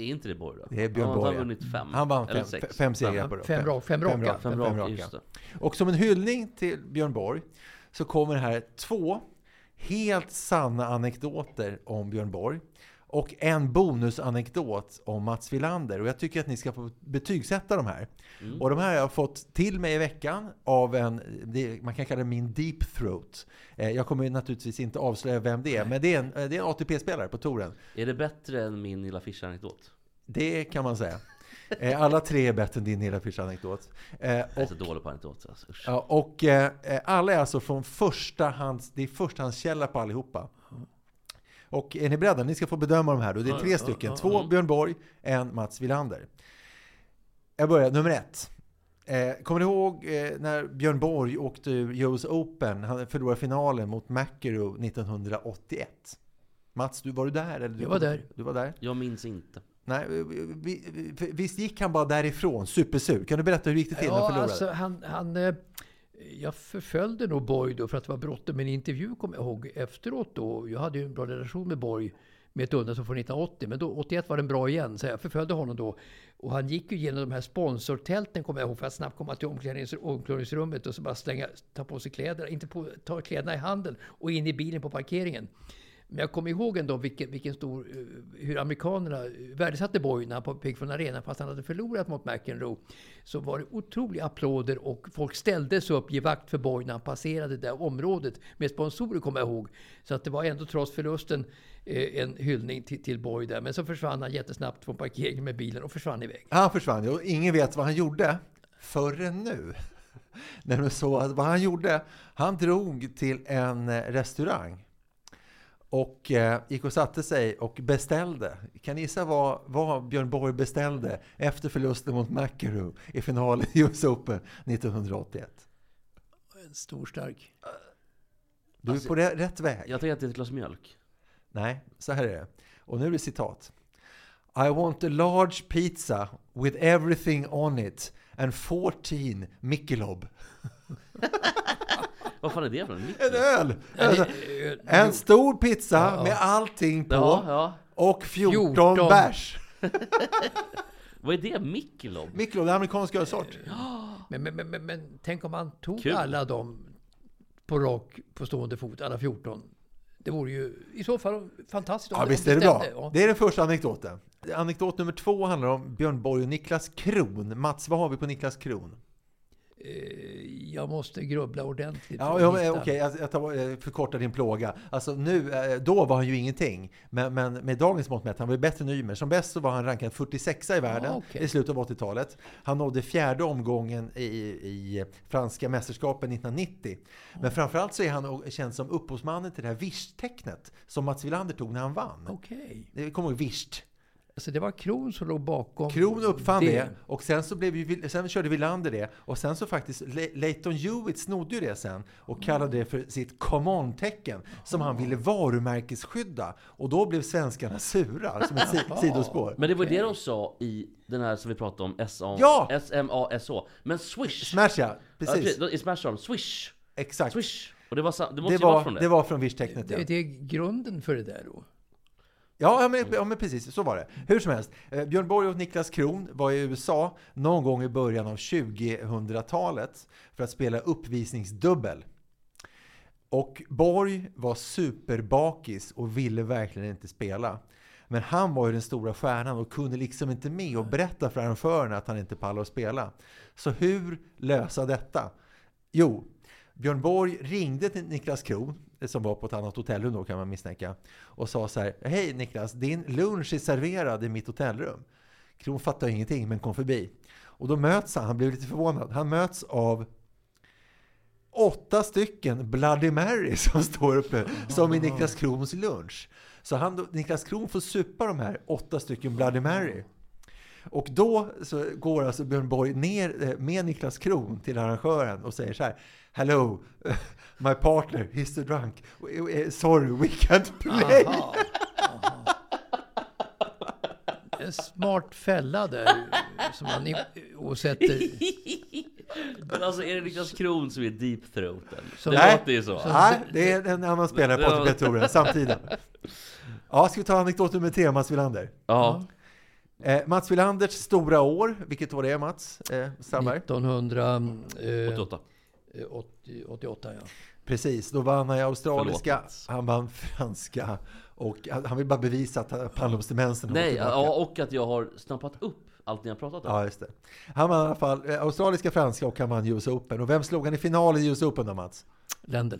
Är inte det Borg då? Det är Björn han har Borg. vunnit fem. Han vann fem, sex. fem segrar på det. Fem fem raka. Fem, Fem raka. raka, just det. Och som en hyllning till Björn Borg så kommer här två helt sanna anekdoter om Björn Borg och en bonusanekdot om Mats Wilander. Och jag tycker att ni ska få betygsätta de här. Mm. Och de här har jag fått till mig i veckan av en, man kan kalla det min deep throat. Eh, Jag kommer naturligtvis inte avslöja vem det är, men det är en, det är en ATP-spelare på touren. Är det bättre än min lilla Fischer-anekdot? Det kan man säga. Eh, Alla tre är bättre än din hela Fischer-anekdot. Eh, Jag är så dålig på anekdoter alltså. Och eh, eh, alla är alltså från första hands, det är förstahandskälla på allihopa. Och är ni beredda? Ni ska få bedöma de här då. Det är tre stycken. Två Björn Borg, en Mats Wilander. Jag börjar, nummer ett. Eh, kommer ni ihåg eh, när Björn Borg åkte ur US Open? Han förlorade finalen mot McEnroe 1981. Mats, du var du där? Eller? Jag var där. Du var där? Jag minns inte. Nej, vi, vi, vi- visst gick han bara därifrån, supersur? Kan du berätta hur det gick det till när han Ja, förlorade? alltså han, han, eh, jag förföljde nog Borg då för att det var bråttom med en intervju, kommer jag ihåg, efteråt då. Jag hade ju en bra relation med Borg med ett undantag från 1980, men då 81 var den bra igen. Så jag förföljde honom då. Och han gick ju genom de här sponsortälten, kommer jag ihåg, för att snabbt komma till omklädningsrummet och så bara slänga, ta på sig kläderna, inte på, ta kläderna i handen och in i bilen på parkeringen. Men jag kommer ihåg ändå vilken, vilken stor, eh, hur amerikanerna eh, värdesatte Borg när han var på från arenan fast han hade förlorat mot McEnroe. Så var det otroliga applåder och folk ställde sig upp ge vakt för Borg när han passerade det där området. Med sponsorer kommer jag ihåg. Så att det var ändå trots förlusten eh, en hyllning till, till Borg där. Men så försvann han jättesnabbt från parkeringen med bilen och försvann iväg. Han försvann och ingen vet vad han gjorde förrän nu. Nämligen så att vad han gjorde, han drog till en restaurang och eh, gick och satte sig och beställde. Kan ni gissa vad, vad Björn Borg beställde efter förlusten mot McEnroe i finalen i US Open 1981? En stor stark. Du är på rä- rätt väg. Jag tänker att det är ett glas mjölk. Nej, så här är det. Och nu är det citat. I want a large pizza with everything on it and 14 Michelob. Vad fan är det för en En öl! Ja, Alltså, en stor pizza Ja. med allting på Ja, ja. och 14, 14. bärs. Vad är det? Michelob? Michelob, det är amerikansk ölsort. Men, men, men, men, men tänk om man tog Kul. alla dem på rak, på stående fot, alla 14. Det vore ju i så fall fantastiskt Ja, visst är det bra. Ja. Det är den första anekdoten. Anekdot nummer två handlar om Björn Borg och Niklas Kron. Mats, vad har vi på Niklas Kron? Eh, Jag måste grubbla ordentligt. Ja, ja, okej, jag, jag tar, eh, förkortar din plåga. Alltså nu, eh, då var han ju ingenting. Men, men med dagens mått mätt, han var ju bättre än Ymer. Som bäst så var han rankad 46 i världen Ja, okej. i slutet av 80-talet. Han nådde fjärde omgången i, i franska mästerskapen 1990. Men framförallt så är han känd som upphovsmannen till det här Wish-tecknet som Mats Wilander tog när han vann. Okej. Det kommer ihåg Wish. Alltså det var Kron som låg bakom Kron uppfann det. och sen så blev ju, sen körde Wilander det och sen så faktiskt Le- Leighton Hewitt snodde ju det sen och kallade det för sitt come on-tecken som han ville varumärkesskydda och då blev svenskarna sura som ett si- sidospår. Men det var det de sa i den här som vi pratade om, SA, Ja! S-M-A-S-H. Men Swish! Smash ja, precis. precis. I Smash sa de Swish! Exakt. Swish! Och det, var, det måste Det ju vara var, från det. det var från Wish-tecknet ja. Det, det är grunden för det där då. Ja, ja, men, ja, men precis, så var det. Hur som helst, eh, Björn Borg och Niklas Kron var i USA någon gång i början av 2000-talet för att spela uppvisningsdubbel. Och Borg var superbakis och ville verkligen inte spela. Men han var ju den stora stjärnan och kunde liksom inte med och berätta för arrangörerna att han inte pallade att spela. Så hur lösa detta? Jo, Björn Borg ringde till Niklas Kron, eh, som var på ett annat hotellrum då kan man misstänka, och sa så här, Hej Niklas, din lunch är serverad i mitt hotellrum. Kron fattade ingenting men kom förbi. Och då möts han, han blev lite förvånad, han möts av åtta stycken Bloody Mary som står uppe, som i Niklas Krons lunch. Så han, Niklas Kron får supa de här åtta stycken Bloody Mary. Och då så går alltså Björn Borg ner eh, med Niklas Kron till arrangören och säger så här Hello, my partner, he's so drunk. Eh, Sorry, we can't play. Aha. Aha. En smart fälla där som man och sätter... Men alltså är det Niklas Kron som är deep throaten? Som- det Nej. låter ju så. Nej, det är en annan spelare, Patrik Petroren, samtiden. Ja, ska vi ta anekdot nummer tre, Mats Wilander? Ja. Eh, Mats Wilanders stora år, vilket år det är Mats eh, Strandberg? 88. 1988, ja. Precis, då vann han i australiska, Förlåt, han vann franska och han vill bara bevisa att gått Nej, ja, och att jag har snappat upp allt ni har pratat om. Ja, just det. Han vann i alla fall eh, australiska, franska och han vann US Open. Och vem slog han i finalen i US Open då, Mats? Lendl.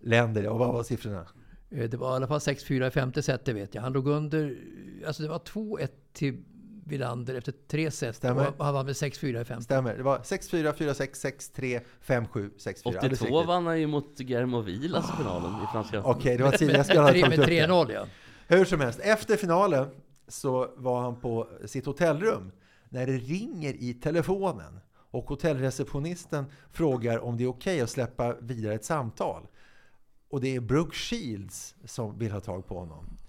Länder, och vad var siffrorna? Eh, Det var i alla fall 6-4 i femte set, det vet jag. Han låg under... Alltså det var 2-1 till Wilander efter tre set. Stämmer. Och han vann med 6-4 i femte. Stämmer, det var 6-4, 4-6, 6-3, 5-7, 6-4. Alldeles 82 riktigt. vann han ju mot Guillermo Vilas i finalen i franska. Okej, det var tidigare. Tagit Med upp det. 3-0 ja. Hur som helst, efter finalen så var han på sitt hotellrum när det ringer i telefonen och hotellreceptionisten frågar om det är okej att släppa vidare ett samtal. Och det är Brooke Shields som vill ha tag på honom.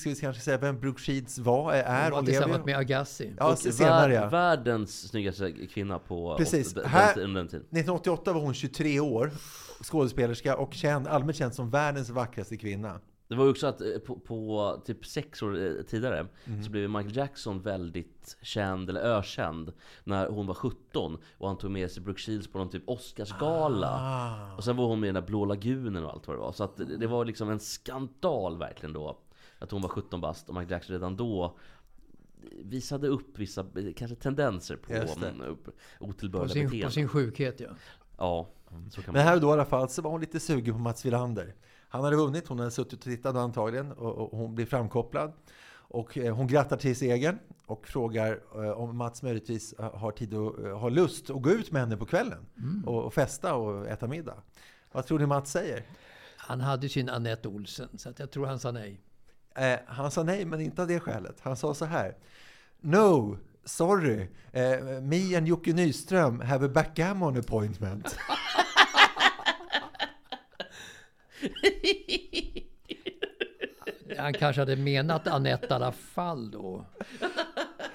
Ska vi kanske säga vem Brooke Shields var, är och var lever? tillsammans med Agassi. Ja, Och senare ja. vär, världens snyggaste kvinna på Precis. den, Här- den, den tiden. 1988 var hon 23 år, skådespelerska och känd, allmänt känd som världens vackraste kvinna. Det var ju också att eh, på, på typ sex år eh, tidigare Mm. så blev Michael Jackson väldigt känd, eller ökänd, när hon var 17 och han tog med sig Brooke Shields på någon typ Oscarsgala. Ah. Och sen var hon med i den där Blå lagunen och allt vad det var. Så att det, det var liksom en skandal verkligen då. Att hon var 17 bast och Michael Jackson redan då visade upp vissa, kanske tendenser på mm, otillbörliga sin, beteenden. på sin sjukhet ja. Ja, så kan Men man här då i alla fall så var hon lite sugen på Mats Wilander. Han hade vunnit, hon hade suttit och tittat antagligen och, och hon blir framkopplad. Och eh, hon grattar till segern och frågar eh, om Mats möjligtvis har tid och eh, har lust att gå ut med henne på kvällen och, och festa och äta middag. Vad tror ni Mats säger? Han hade sin Annette Olsen, så att jag tror han sa nej. Eh, han sa nej, men inte av det skälet. Han sa så här. No, sorry. Eh, me and Jocke Nyström have a backgammon appointment. Han kanske hade menat Annette i alla fall då.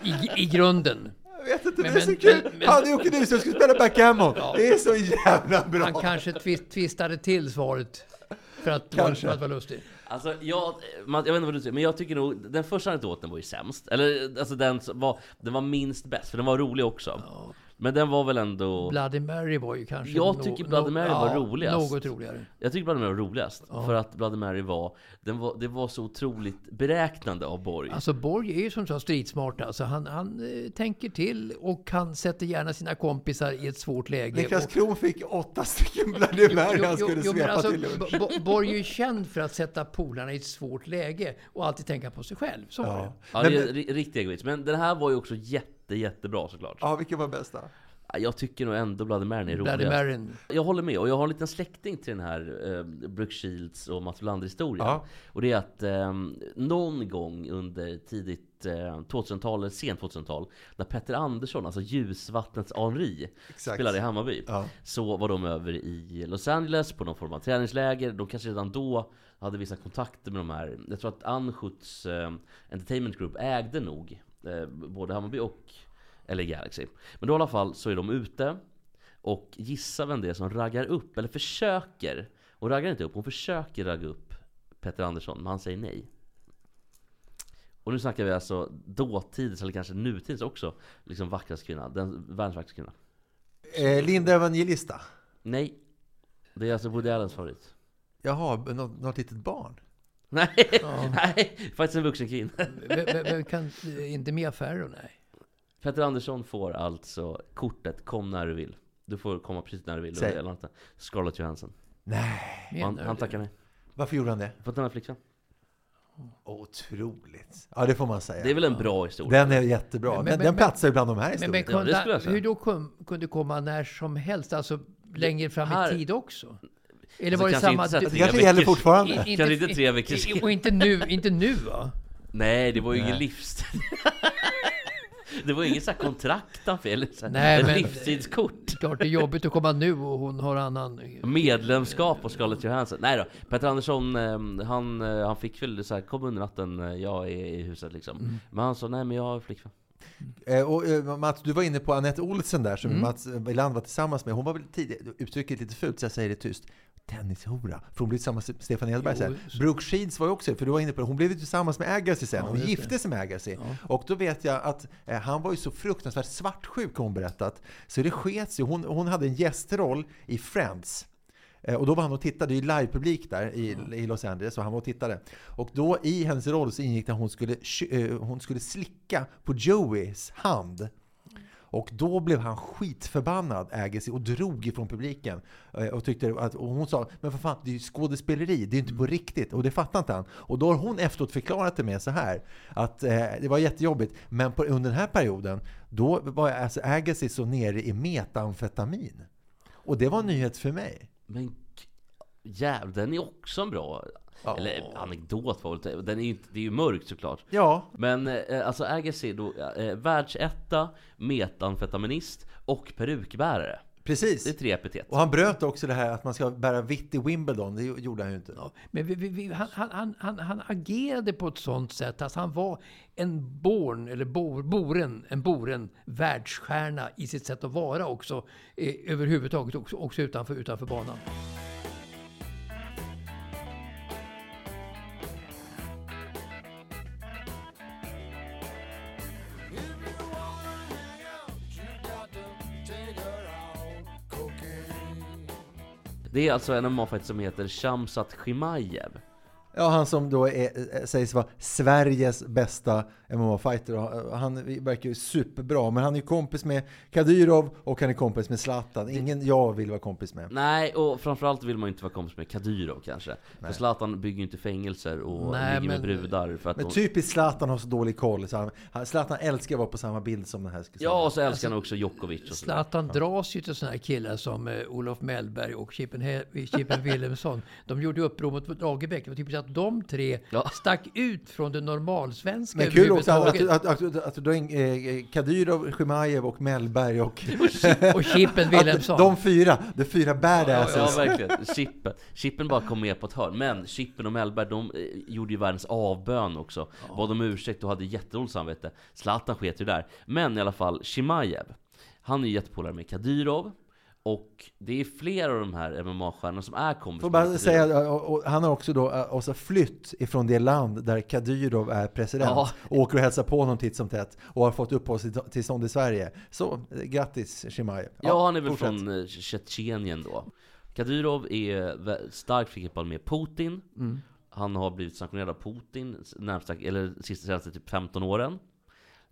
I, i grunden. Jag vet inte, Men- det är så men- kul! men- Han och Jocke Nyström skulle spela backgammon! Det är så jävla bra! Han kanske twist, twistade till svaret för att, Kanske. för att vara lustig. Alltså, jag, jag vet inte vad du tycker, men jag tycker nog den första anekdoten var ju sämst. Eller alltså den som var, den var minst bäst, för den var rolig också. Men den var väl ändå... Bloody Mary var ju kanske... Jag tycker Bloody nå- Mary var roligast. Något roligare. Jag tycker Bloody Mary var roligast. För att Bloody Mary var, den var, det var så otroligt beräknande av Borg. Alltså Borg är ju som sagt stridsmart. Alltså han, han eh, tänker till och han sätter gärna sina kompisar i ett svårt läge. Niklas och, Kron fick åtta stycken Bloody Mary han Jo, skulle jo, svepa alltså, till. Bo- Borg är ju känd för att sätta polarna i ett svårt läge och alltid tänka på sig själv. Så var det. Ja. Ja, Men- det är ri- riktig egoism. Men den här var ju också jätte, jättebra såklart. Ja, vilken var bästa? Ja, Jag tycker nog ändå Bloody Mary är Bloody roligast. Mary. Jag håller med, och jag har en liten släkting till den här eh, Brooke Shields och Mats Wilander historien. Ja. Och det är att eh, någon gång under tidigt eh, 2000-tal, eller sent 2000-tal, när Petter Andersson, alltså Ljusvattnets Henri, Exakt. spelade i Hammarby, Ja. så var de över i Los Angeles på någon form av träningsläger. De kanske redan då hade vissa kontakter med de här. Jag tror att Anschutz eh, Entertainment Group ägde nog eh, både Hammarby och LA Galaxy. Men då i alla fall så är de ute och gissa vem det är som raggar upp, eller försöker. Hon raggar inte upp, hon försöker ragga upp Petter Andersson, men han säger nej. Och nu snackar vi alltså dåtidens, eller kanske nutidens också, liksom vackraste kvinna. Den världens vackraste kvinna. Eh, Linda Evangelista. Nej. Det är alltså Woody Allens favorit. Jaha, något, något litet barn? Nej, nej, faktiskt en vuxen kvinna. Vem- vem- vem kan, inte Mia Farrow, nej. Petter Andersson får alltså kortet 'Kom när du vill' Du får komma precis när du vill, Säg. Scarlett Johansson. Nej. Han, han tackar nej. Varför gjorde han det? För att han är flickvän. Otroligt. Ja, det får man säga. Det är väl en bra historia? Den är jättebra. Men- den men- den men- platsar ju bland de här Men, men historierna. det kunde, säga. hur då kom, kunde komma när som helst? Alltså längre fram Här- i tid också? Eller Alltså, var det kanske samma... inte Det kanske gäller fortfarande. I- Kanske inte tre veckor i- sen. Och inte nu, inte nu va? Nej, det var ju ingen livstid. det var ju inget så här kontrakt han fick, Nej, ett men- livstidskort. Klart det är jobbigt att komma nu och hon har annan... Medlemskap på Scarlett Johansson. Nej då, Petter Andersson, eh, han, eh, han fick väl så här, kom under natten, eh, jag är i huset liksom. Mm. Men han sa, nej men jag har flickvän. Eh, och, eh, Mats, du var inne på Anette Olsen där som Mm. Mats Wilander var tillsammans med. Hon var väl tidigare, uttrycket lite fult så jag säger det tyst, tennishora. För hon blev tillsammans med Stefan Edberg sen. Brooke Shields var ju också, för du var inne på det, hon blev ju tillsammans med Agassi sen. Ja, Hon just gifte sig med Agassi. Och då vet jag att eh, han var ju så fruktansvärt svartsjuk har hon berättat. Så det sket sig. Hon, hon hade en gästroll i Friends. Eh, Och då var han och tittade, det är ju livepublik där i, i Los Angeles, och han var och tittade. Och då i hennes roll så ingick det att hon skulle, eh, hon skulle slicka på Joeys hand. Och då blev han skitförbannad, Agassi, och drog ifrån publiken. Eh, Och, tyckte att, och hon sa, men för fan, det är ju skådespeleri, det är inte på riktigt. Och det fattar inte han. Och då har hon efteråt förklarat det med så här, att eh, det var jättejobbigt, men på, under den här perioden, då var alltså Agassi så nere i metamfetamin. Och det var en nyhet för mig. Men jävlar, den är också en bra... Ja. Eller anekdot var väl den är ju inte, Det är ju mörkt såklart. Ja, Men eh, alltså Agassi då, eh, världsetta, metamfetaminist och perukbärare. precis. Det är tre epitet. Och han bröt också det här att man ska bära vitt i Wimbledon. Det gjorde han ju inte. Ja, men vi, vi, vi, han, han, han, han, han agerade på ett sånt sätt att han var en born, eller bor, boren, en boren världsstjärna i sitt sätt att vara också. Eh, överhuvudtaget också, också utanför, utanför banan. Det är alltså en MMA-fighter som heter Shamsat Chimaev. Ja, han som då är, eh, sägs vara Sveriges bästa MMA-fighter. Och Han verkar ju superbra, men han är ju kompis med Kadyrov och han är kompis med Zlatan. Ingen jag vill vara kompis med. Nej, och framförallt vill man ju inte vara kompis med Kadyrov kanske. För Zlatan bygger ju inte fängelser och Nej, ligger med men- brudar för att Men de... typiskt Zlatan har så dålig koll. Så han, Zlatan älskar att vara på samma bild som den här. Ja, och så älskar han också Djokovic och. Zlatan dras ju till sådana här killar som eh, Olof Mellberg och Chippen, Chippen Wilhelmsson. De gjorde uppror mot Lagerbäck. Det var typiskt att de tre Ja. stack ut från det normalsvenska Men kul också att, överhuvudtaget. att, att, eh, Kadyrov, Chimaev och Mellberg och... Och Chippen Wilhelmsson. de fyra, de fyra badasses. Ja, verkligen. Chippen. Chippen bara kom med på ett hörn. Men Chippen och Mellberg, de eh, gjorde ju världens avbön också. Bad om ursäkt och hade jättedåligt samvete. Zlatan sket ju där. Men i alla fall, Chimaev. Han är ju jättepolare med Kadyrov. Och det är flera av de här MMA-stjärnorna som är kompis Får med bara säga, och, och, han har också då eh, också flytt ifrån det land där Kadyrov är president. Ja. Och åker och hälsar på honom titt som tätt. Och har fått uppehållstillstånd i Sverige. Så, eh, grattis Chimaev. Ja, han är väl fortsätt. från eh, Tjetjenien då. Kadyrov är starkt förknippad med Putin. Mm. Han har blivit sanktionerad av Putin närmsta, eller sista senaste typ 15 åren.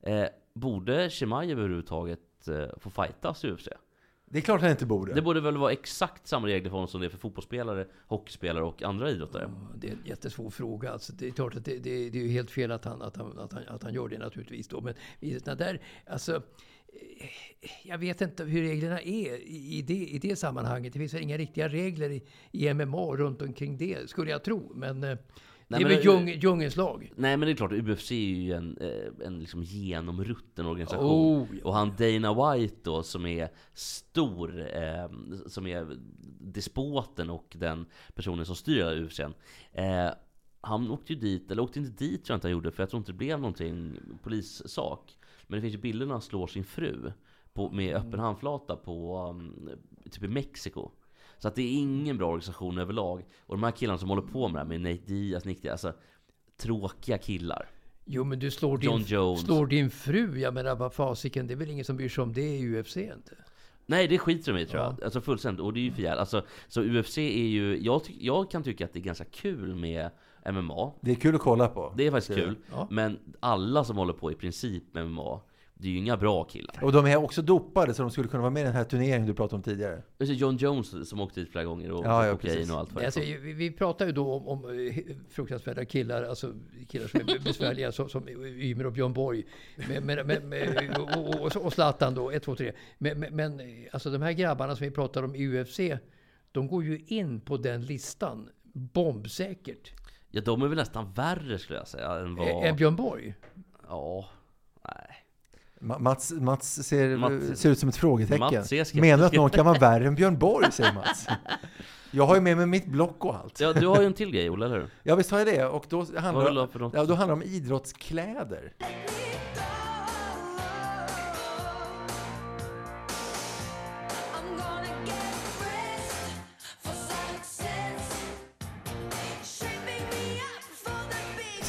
Eh, borde Chimaev överhuvudtaget eh, få fightas i UFC? Det är klart han inte borde. Det borde väl vara exakt samma regler för honom som det är för fotbollsspelare, hockeyspelare och andra idrottare? Det är en jättesvår fråga. Alltså, det är klart att det, det, det är ju helt fel att han, att, han, att, han, att han gör det naturligtvis. Då. Men där, alltså, eh, jag vet inte hur reglerna är i i det, i det sammanhanget. Det finns väl inga riktiga regler i, i MMA runt omkring det, skulle jag tro. Men det är men väl djungelns lag. Nej men det är klart, UFC är ju en, eh, en liksom genomrutten organisation. Oh, ja. Och han Dana White då, som är stor, eh, som är despoten och den personen som styr UFC. Eh, han åkte ju dit, eller åkte inte dit tror jag inte han gjorde, för jag tror inte det blev någonting polissak. Men det finns ju bilder när han slår sin fru på, med öppen handflata på, um, typ i Mexiko. Så att det är ingen bra organisation överlag. Och de här killarna som håller på med det här med Nate Diaz, Nick Diaz, alltså tråkiga killar. Jo, men du slår John din, Jones. slår din fru. Jag menar, vad fasiken, det är väl ingen som bryr sig om det i UFC inte? Nej, det skiter de i tror jag. Alltså fullständigt. Och det är ju för alltså, Så UFC är ju, jag, ty- jag kan tycka att det är ganska kul med MMA. Det är kul att kolla på. Det är faktiskt kul. Ja. Men alla som håller på i princip med MMA, det är ju inga bra killar. Och de är också dopade så de skulle kunna vara med i den här turneringen du pratade om tidigare. Alltså John Jones som åkte dit flera gånger och Ja, ja, kokain precis. och allt vad det Alltså, vi, vi pratar ju då om, om eh, fruktansvärda killar, alltså killar som är besvärliga som, som Ymer och Björn Borg. Men, men, men, och, och, och Zlatan då, 1, 2, 3. Men, men, alltså de här grabbarna som vi pratar om i UFC, de går ju in på den listan bombsäkert. Ja, de är väl nästan värre skulle jag säga än vad... Ä- Än Björn Borg. Ja, nej. Ma- Mats, Mats, ser, Mats- ser ut som ett frågetecken. Menar du att någon kan vara värre än Björn Borg, säger Mats. Jag har ju med mig mitt block och allt. Ja, du har ju en till grej Olle, eller hur? Ja, visst har jag det. Och då Vad vill du handlar, ha för något? ja, då handlar det om idrottskläder.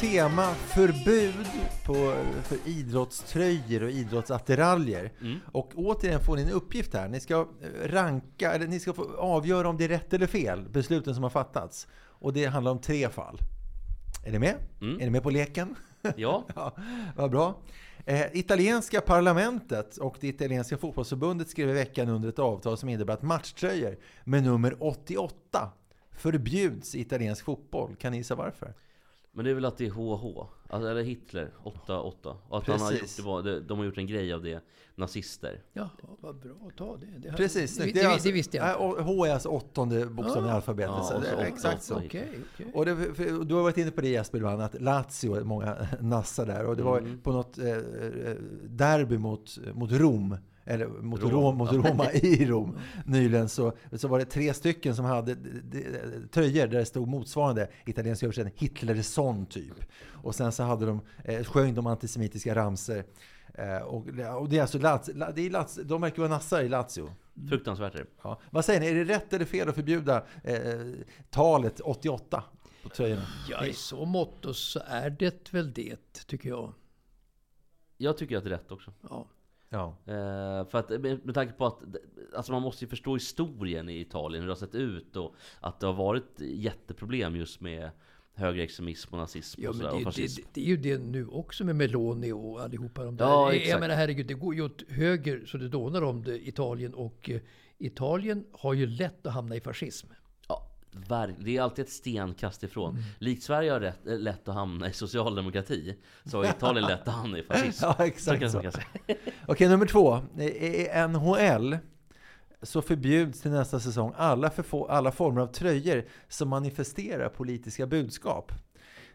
Tema förbud på, för idrottströjor och idrottsattiraljer. Mm. Och återigen får ni en uppgift här. Ni ska eh, ranka, eller ni ska få avgöra om det är rätt eller fel, besluten som har fattats. Och det handlar om tre fall. Är ni med? Mm. Är ni med på leken? Ja, Ja, vad bra. Eh, italienska parlamentet och det italienska fotbollsförbundet skrev i veckan under ett avtal som innebär att matchtröjor med nummer 88 förbjuds i italiensk fotboll. Kan ni gissa varför? Men det är väl att det är HH, alltså, eller Hitler, 8-8. Och att han har gjort, det var, de har gjort en grej av det, nazister. Ja, vad bra att ta det. det här- Precis, det, det, det, är det, alltså- visste jag H är alltså åttonde bokstaven i Ah. alfabetet. Ja, så det åtta, exakt så. Okej, okej. Och det, för, du har varit inne på det Jesper ibland, att Lazio, många nassar där. Och det var Mm. på något eh, eh, derby mot, mot Rom, eller mot, Rom. Rom, mot Roma i Rom nyligen, så, så var det tre stycken som hade tröjor där det stod motsvarande italiensk översättning, Hitlerson typ. Och sen så hade de, eh, sjöng de antisemitiska ramser. Eh, och, och det är alltså Lazio, det är Lazio, de verkar vara nassar i Lazio. Fruktansvärt är det. Ja. Vad säger ni, är det rätt eller fel att förbjuda eh, talet 88 på tröjorna? Ja, i så mått så är det väl det, tycker jag. Jag tycker att det är rätt också. Ja. Ja. Eh, för att med, med tanke på att alltså man måste ju förstå historien i Italien, hur det har sett ut och att det har varit jätteproblem just med högerextremism och nazism Ja, och, sådär, det, och fascism. det, det är ju det nu också med Meloni och allihopa de där. Ja, jag menar herregud, det går ju åt höger så det dånar om det, Italien. Och eh, Italien har ju lätt att hamna i fascism. Det är alltid ett stenkast ifrån. Mm. Likt Sverige har rätt, eh, lätt att hamna i socialdemokrati, så har Italien lätt att hamna i fascism. Ja, så exakt så. säga. Okej, nummer två. I NHL så förbjuds till nästa säsong alla, alla former av tröjor som manifesterar politiska budskap.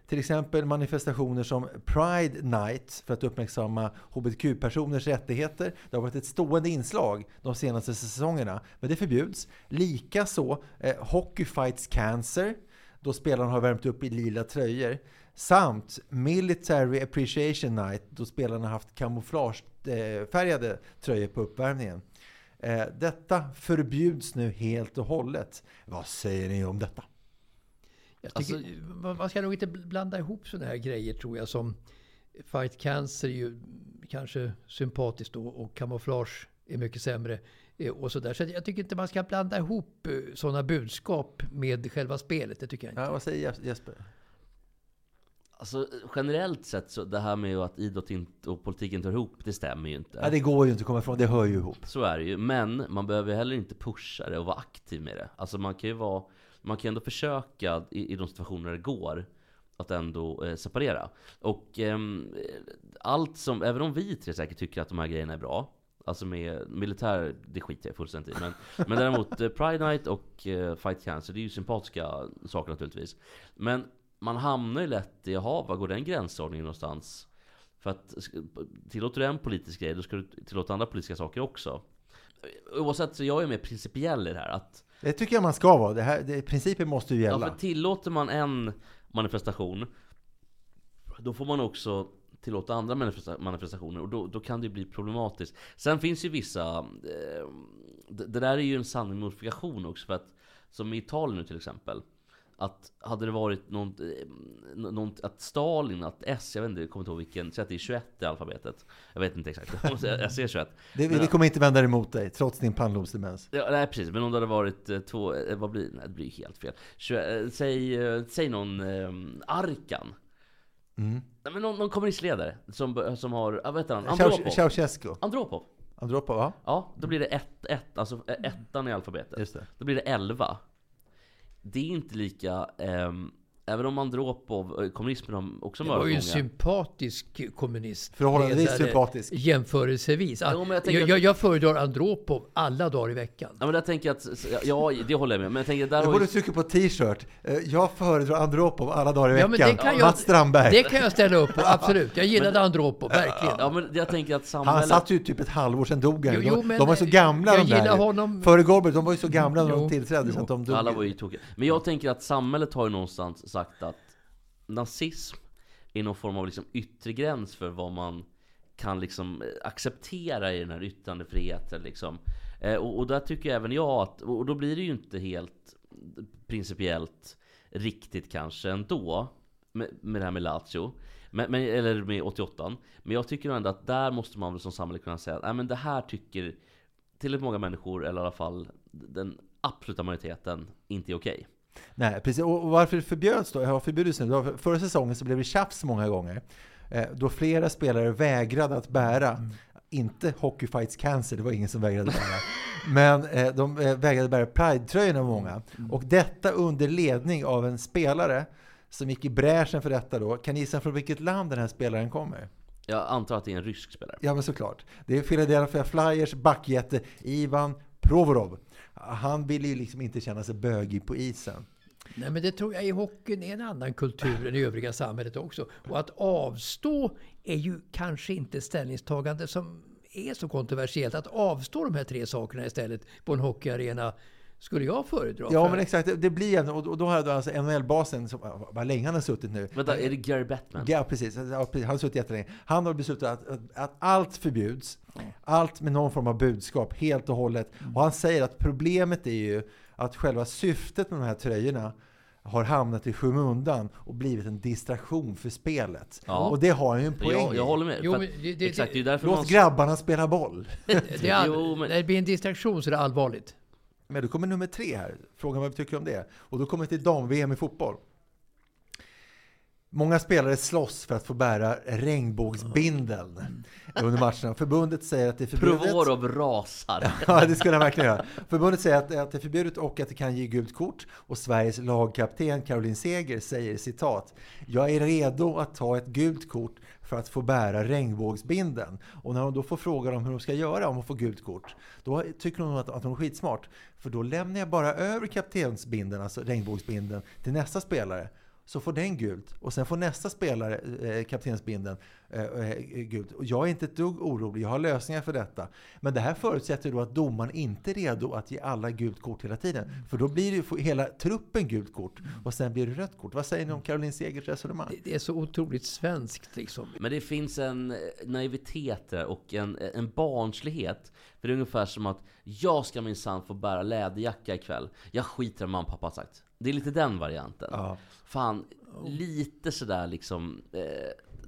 Till exempel manifestationer som Pride Night för att uppmärksamma hbtq-personers rättigheter. Det har varit ett stående inslag de senaste säsongerna, men det förbjuds. Likaså eh, Hockey Fights Cancer, då spelarna har värmt upp i lila tröjor. Samt Military Appreciation Night, då spelarna har haft kamouflagefärgade eh, tröjor på uppvärmningen. Eh, detta förbjuds nu helt och hållet. Vad säger ni om detta? Jag tycker, man- man ska nog inte blanda ihop sådana här grejer tror jag som Fight Cancer är ju kanske sympatiskt då och kamouflage är mycket sämre. eh, Och så där. så jag tycker inte man ska blanda ihop sådana budskap med själva spelet. Det tycker jag inte. Ja, vad säger Jesper? Alltså generellt sett så det här med att idrott inte, och politik inte hör ihop, det stämmer ju inte. Ja, det går ju inte att komma ifrån, det hör ju ihop. Så är det ju. Men man behöver heller inte pusha det och vara aktiv med det. Alltså man kan ju vara, man kan ändå försöka i, i de situationer det går att ändå eh, separera. Och eh, allt som, även om vi tre säkert tycker att de här grejerna är bra, Alltså med militär, det skiter jag fullständigt i. Men, men däremot eh, Pride Night och eh, Fight Cancer, det är ju sympatiska saker naturligtvis. Men man hamnar ju lätt i, jaha, var går den gränsdragningen någonstans? För att tillåter du en politisk grej, då ska du tillåta andra politiska saker också. Oavsett, så jag är mer principiell i det här. Att, det tycker jag man ska vara. Det här, det, principen måste ju ja, gälla. för tillåter man en manifestation, då får man också tillåta andra manifesta- manifestationer och då, då kan det bli problematiskt. Sen finns ju vissa, eh, det, det där är ju en sanning modifikation också för att som i Italien nu till exempel. Att hade det varit något, eh, någon, att Stalin, att S, jag vet inte, jag kommer inte ihåg vilken, säg att det är 21 i alfabetet. Jag vet inte exakt, jag ser 21. Det, Men- vi kommer inte vända emot dig, trots din pannlobsdemens. Ja, nej precis, men om det hade varit eh, två, eh, vad blir nej, det? blir helt fel. Tjugo- eh, säg, säg någon eh, Arkan. Mm. Nej, men någon, någon kommunistledare som, som har, ja, vad heter han? Andropov. Ceausescu. Andropov. Andropov, va? Ja, då blir det ett, ett, alltså ettan i alfabetet. Just det. Då blir det 11. Det är inte lika, Um, även om Andropov, eh, kommunismen har också Det var ju en många. sympatisk kommunist. Förhållandevis sympatisk. Jämförelsevis. Jo, men jag jag, jag, jag föredrar Andropov alla dagar i veckan. Ja men där tänker jag att, ja det håller jag med, men jag tänker där Nu har borde ju, du trycka på t-shirt. Eh, Jag föredrar Andropov alla dagar i Ja, veckan. men det kan jag- Mats Strandberg. Det kan jag ställa upp på, absolut. Jag gillade Andropov, verkligen. ja men jag tänker att samhället... Han satt ju typ ett halvår sedan dog han. Jo, de, jo, men de var så gamla jag de där. gillar honom- Före Gorbert, de var ju så gamla när de tillträdde så jo. att de dog. Alla var ju tokiga. Men jag tänker att samhället har ju någonstans sagt att nazism är någon form av liksom yttre gräns för vad man kan liksom eh, acceptera i den här yttrandefriheten liksom. Eh, och, och där tycker även jag att, och då blir det ju inte helt principiellt riktigt kanske ändå med, med det här med Lazio. Men, men, eller med 88 Men jag tycker ändå att där måste man väl som samhälle kunna säga att "Nej, men det här tycker tillräckligt många människor, eller i alla fall den absoluta majoriteten, inte är okej. Nej, precis. Och varför det förbjöds då? Ja, var- Förra säsongen så blev det tjafs många gånger. Eh, Då flera spelare vägrade att bära, Mm. inte Hockey Fights Cancer, det var ingen som vägrade bära. Men eh, de eh, vägrade bära Pride-tröjorna många. Mm. Och detta under ledning av en spelare som gick i bräschen för detta då. Kan ni gissa från vilket land den här spelaren kommer? Jag antar att det är en rysk spelare. Ja, men såklart. Det är Philadelphia Flyers backjätte Ivan Provorov. Han ville ju liksom inte känna sig bögig på isen. Nej, men det tror jag i hockeyn är en annan kultur än i övriga samhället också. Och att avstå är ju kanske inte ett ställningstagande som är så kontroversiellt. Att avstå de här tre sakerna istället på en hockeyarena skulle jag föredra. Ja, För- men exakt. Det, blir en, och då hade alltså NHL-basen, som, vad länge han har suttit nu. Vänta, är det Gary Bettman? Ja, precis. Ja, precis. Han har suttit jättelänge. Han har beslutat att, att, att allt förbjuds. Allt med någon form av budskap, helt och hållet. Och han säger att problemet är ju att själva syftet med de här tröjorna har hamnat i skymundan och blivit en distraktion för spelet. Ja. Och det har han ju en poäng Jag, jag håller med. Jo, det- det- exakt, det är därför Låt man... grabbarna spela boll. det är all... Jo, men- det blir en distraktion så är det allvarligt. Men då kommer nummer tre här. Frågan vad vi tycker om det. Och då kommer vi till dam-VM i fotboll. Många spelare slåss för att få bära regnbågsbindeln under matcherna. Förbundet säger att det är förbjudet. Provorov rasar. Ja, det skulle han verkligen göra. Förbundet säger att, att det är förbjudet och att det kan ge gult kort. Och Sveriges lagkapten Caroline Seger säger citat. Jag är redo att ta ett gult kort för att få bära regnbågsbinden. Och när hon då får fråga dem hur de ska göra om hon får gult kort, då tycker hon att, att hon är skitsmart. För då lämnar jag bara över kaptensbinden, alltså regnbågsbinden, till nästa spelare. Så får den gult och sen får nästa spelare eh, kaptensbinden eh, eh, gult. Och jag är inte ett dugg orolig, jag har lösningar för detta. Men det här förutsätter då att domaren inte är redo att ge alla gult kort hela tiden. För då blir det ju hela truppen gult kort och sen blir det rött kort. Vad säger ni om Caroline Segers resonemang? Det är så otroligt svenskt liksom. Men det finns en naivitet där och en, en barnslighet. För det är ungefär som att jag ska minsann få bära läderjacka ikväll. Jag skiter i vad mamma och pappa har sagt. Det är lite den varianten. Ja. Fan, lite sådär liksom. Eh,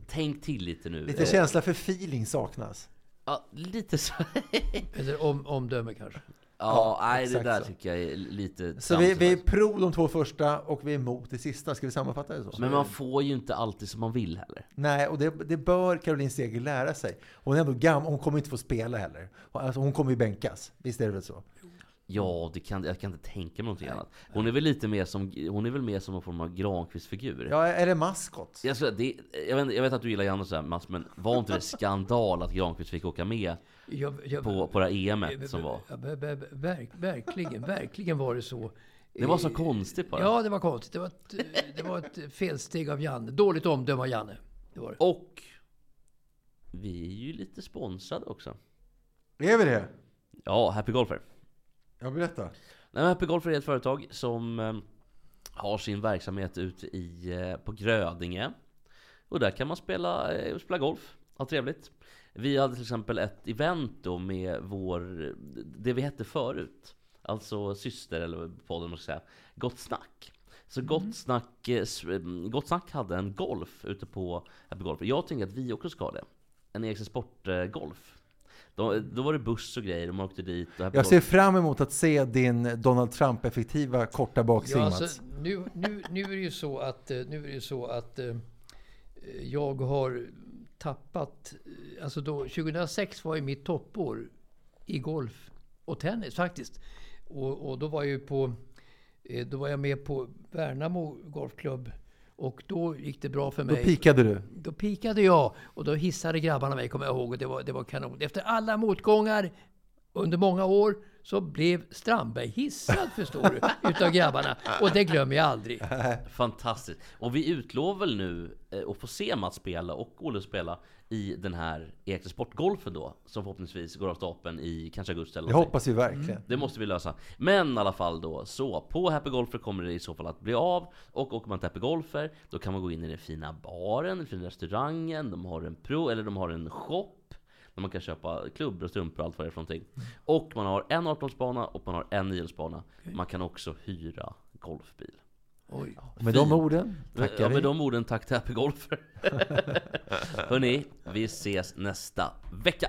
tänk till lite nu. Lite Eh, känsla för feeling saknas. Ja, lite så. Eller om, omdöme kanske. ja, nej det exakt där så. tycker jag är lite Så vi, vi är pro de två första och vi är emot det sista. Ska vi sammanfatta det så? Men man får ju inte alltid som man vill heller. Nej, och det, det bör Caroline Seger lära sig. Hon är ändå gammal, hon kommer inte få spela heller. Alltså, hon kommer ju bänkas. Visst är det väl så? Ja, det kan, jag kan inte tänka mig någonting annat. Hon är väl lite mer som, hon är väl mer som en form av Granqvist-figur. Ja, är det maskot? Jag, skulle, det, jag, vet, jag vet att du gillar Janne sådär Mats, men var inte det skandal att Granqvist fick åka med Jag, jag, på, på det här EMet som var? Verk, verkligen, verkligen var det så. Det var så konstigt bara. Ja, det var konstigt. Det var ett, det var ett felsteg av Janne. Dåligt omdöme av Janne. Det var det. Och vi är ju lite sponsrade också. Är vi det? Ja, Happy Golfer. Jag berätta. Nej, men Happy Golfer är ett företag som eh, har sin verksamhet ute i, eh, på Grödinge. Och där kan man spela, eh, spela golf, ha trevligt. Vi hade till exempel ett event då med vår, det vi hette förut. Alltså syster, eller podden man ska säga, Gott Snack. Så Gott, snack, Gott Snack hade en golf ute på Happy Golf. Jag tänker att vi också ska ha det. En Ericsson Sport-golf. Då, då var det buss och grejer, och man åkte dit. Och Jag ser fram emot att se din Donald Trump-effektiva korta baksving, Ja, alltså, nu, nu, nu är det ju så att, eh, nu är det så att eh, jag har tappat... eh, Alltså då, 2006 var ju mitt toppår i golf och tennis faktiskt. Och, och då var jag ju på... eh, Då var jag med på Värnamo Golfklubb. Och då gick det bra för Då mig. pikade du. Då pikade jag och då hissade grabbarna mig, kommer jag ihåg. Och det var, det var kanon. Efter alla motgångar under många år så blev Strandberg hissad, förstår du, utav grabbarna. Och det glömmer jag aldrig. Fantastiskt. Och vi utlovar väl nu eh, att få se Mats spela och Olle spela i den här Ekre Sportgolfen då, som förhoppningsvis går av stapeln i kanske augusti eller Det någonting. hoppas vi verkligen. Det måste vi lösa. Men i alla fall då, så på Happy Golfer kommer det i så fall att bli av. Och åker man till Happy Golfer, då kan man gå in i den fina baren, den fina restaurangen, de har en pro, eller de har en shop. Där man kan köpa klubbor och strumpor och allt vad det är för någonting. Och man har en 18-bana och man har en 9-bana. Man kan också hyra golfbil. Oj. Med de orden tackar Ja, vi. med de orden tack till Happy Golfer. Hörni, vi ses nästa vecka.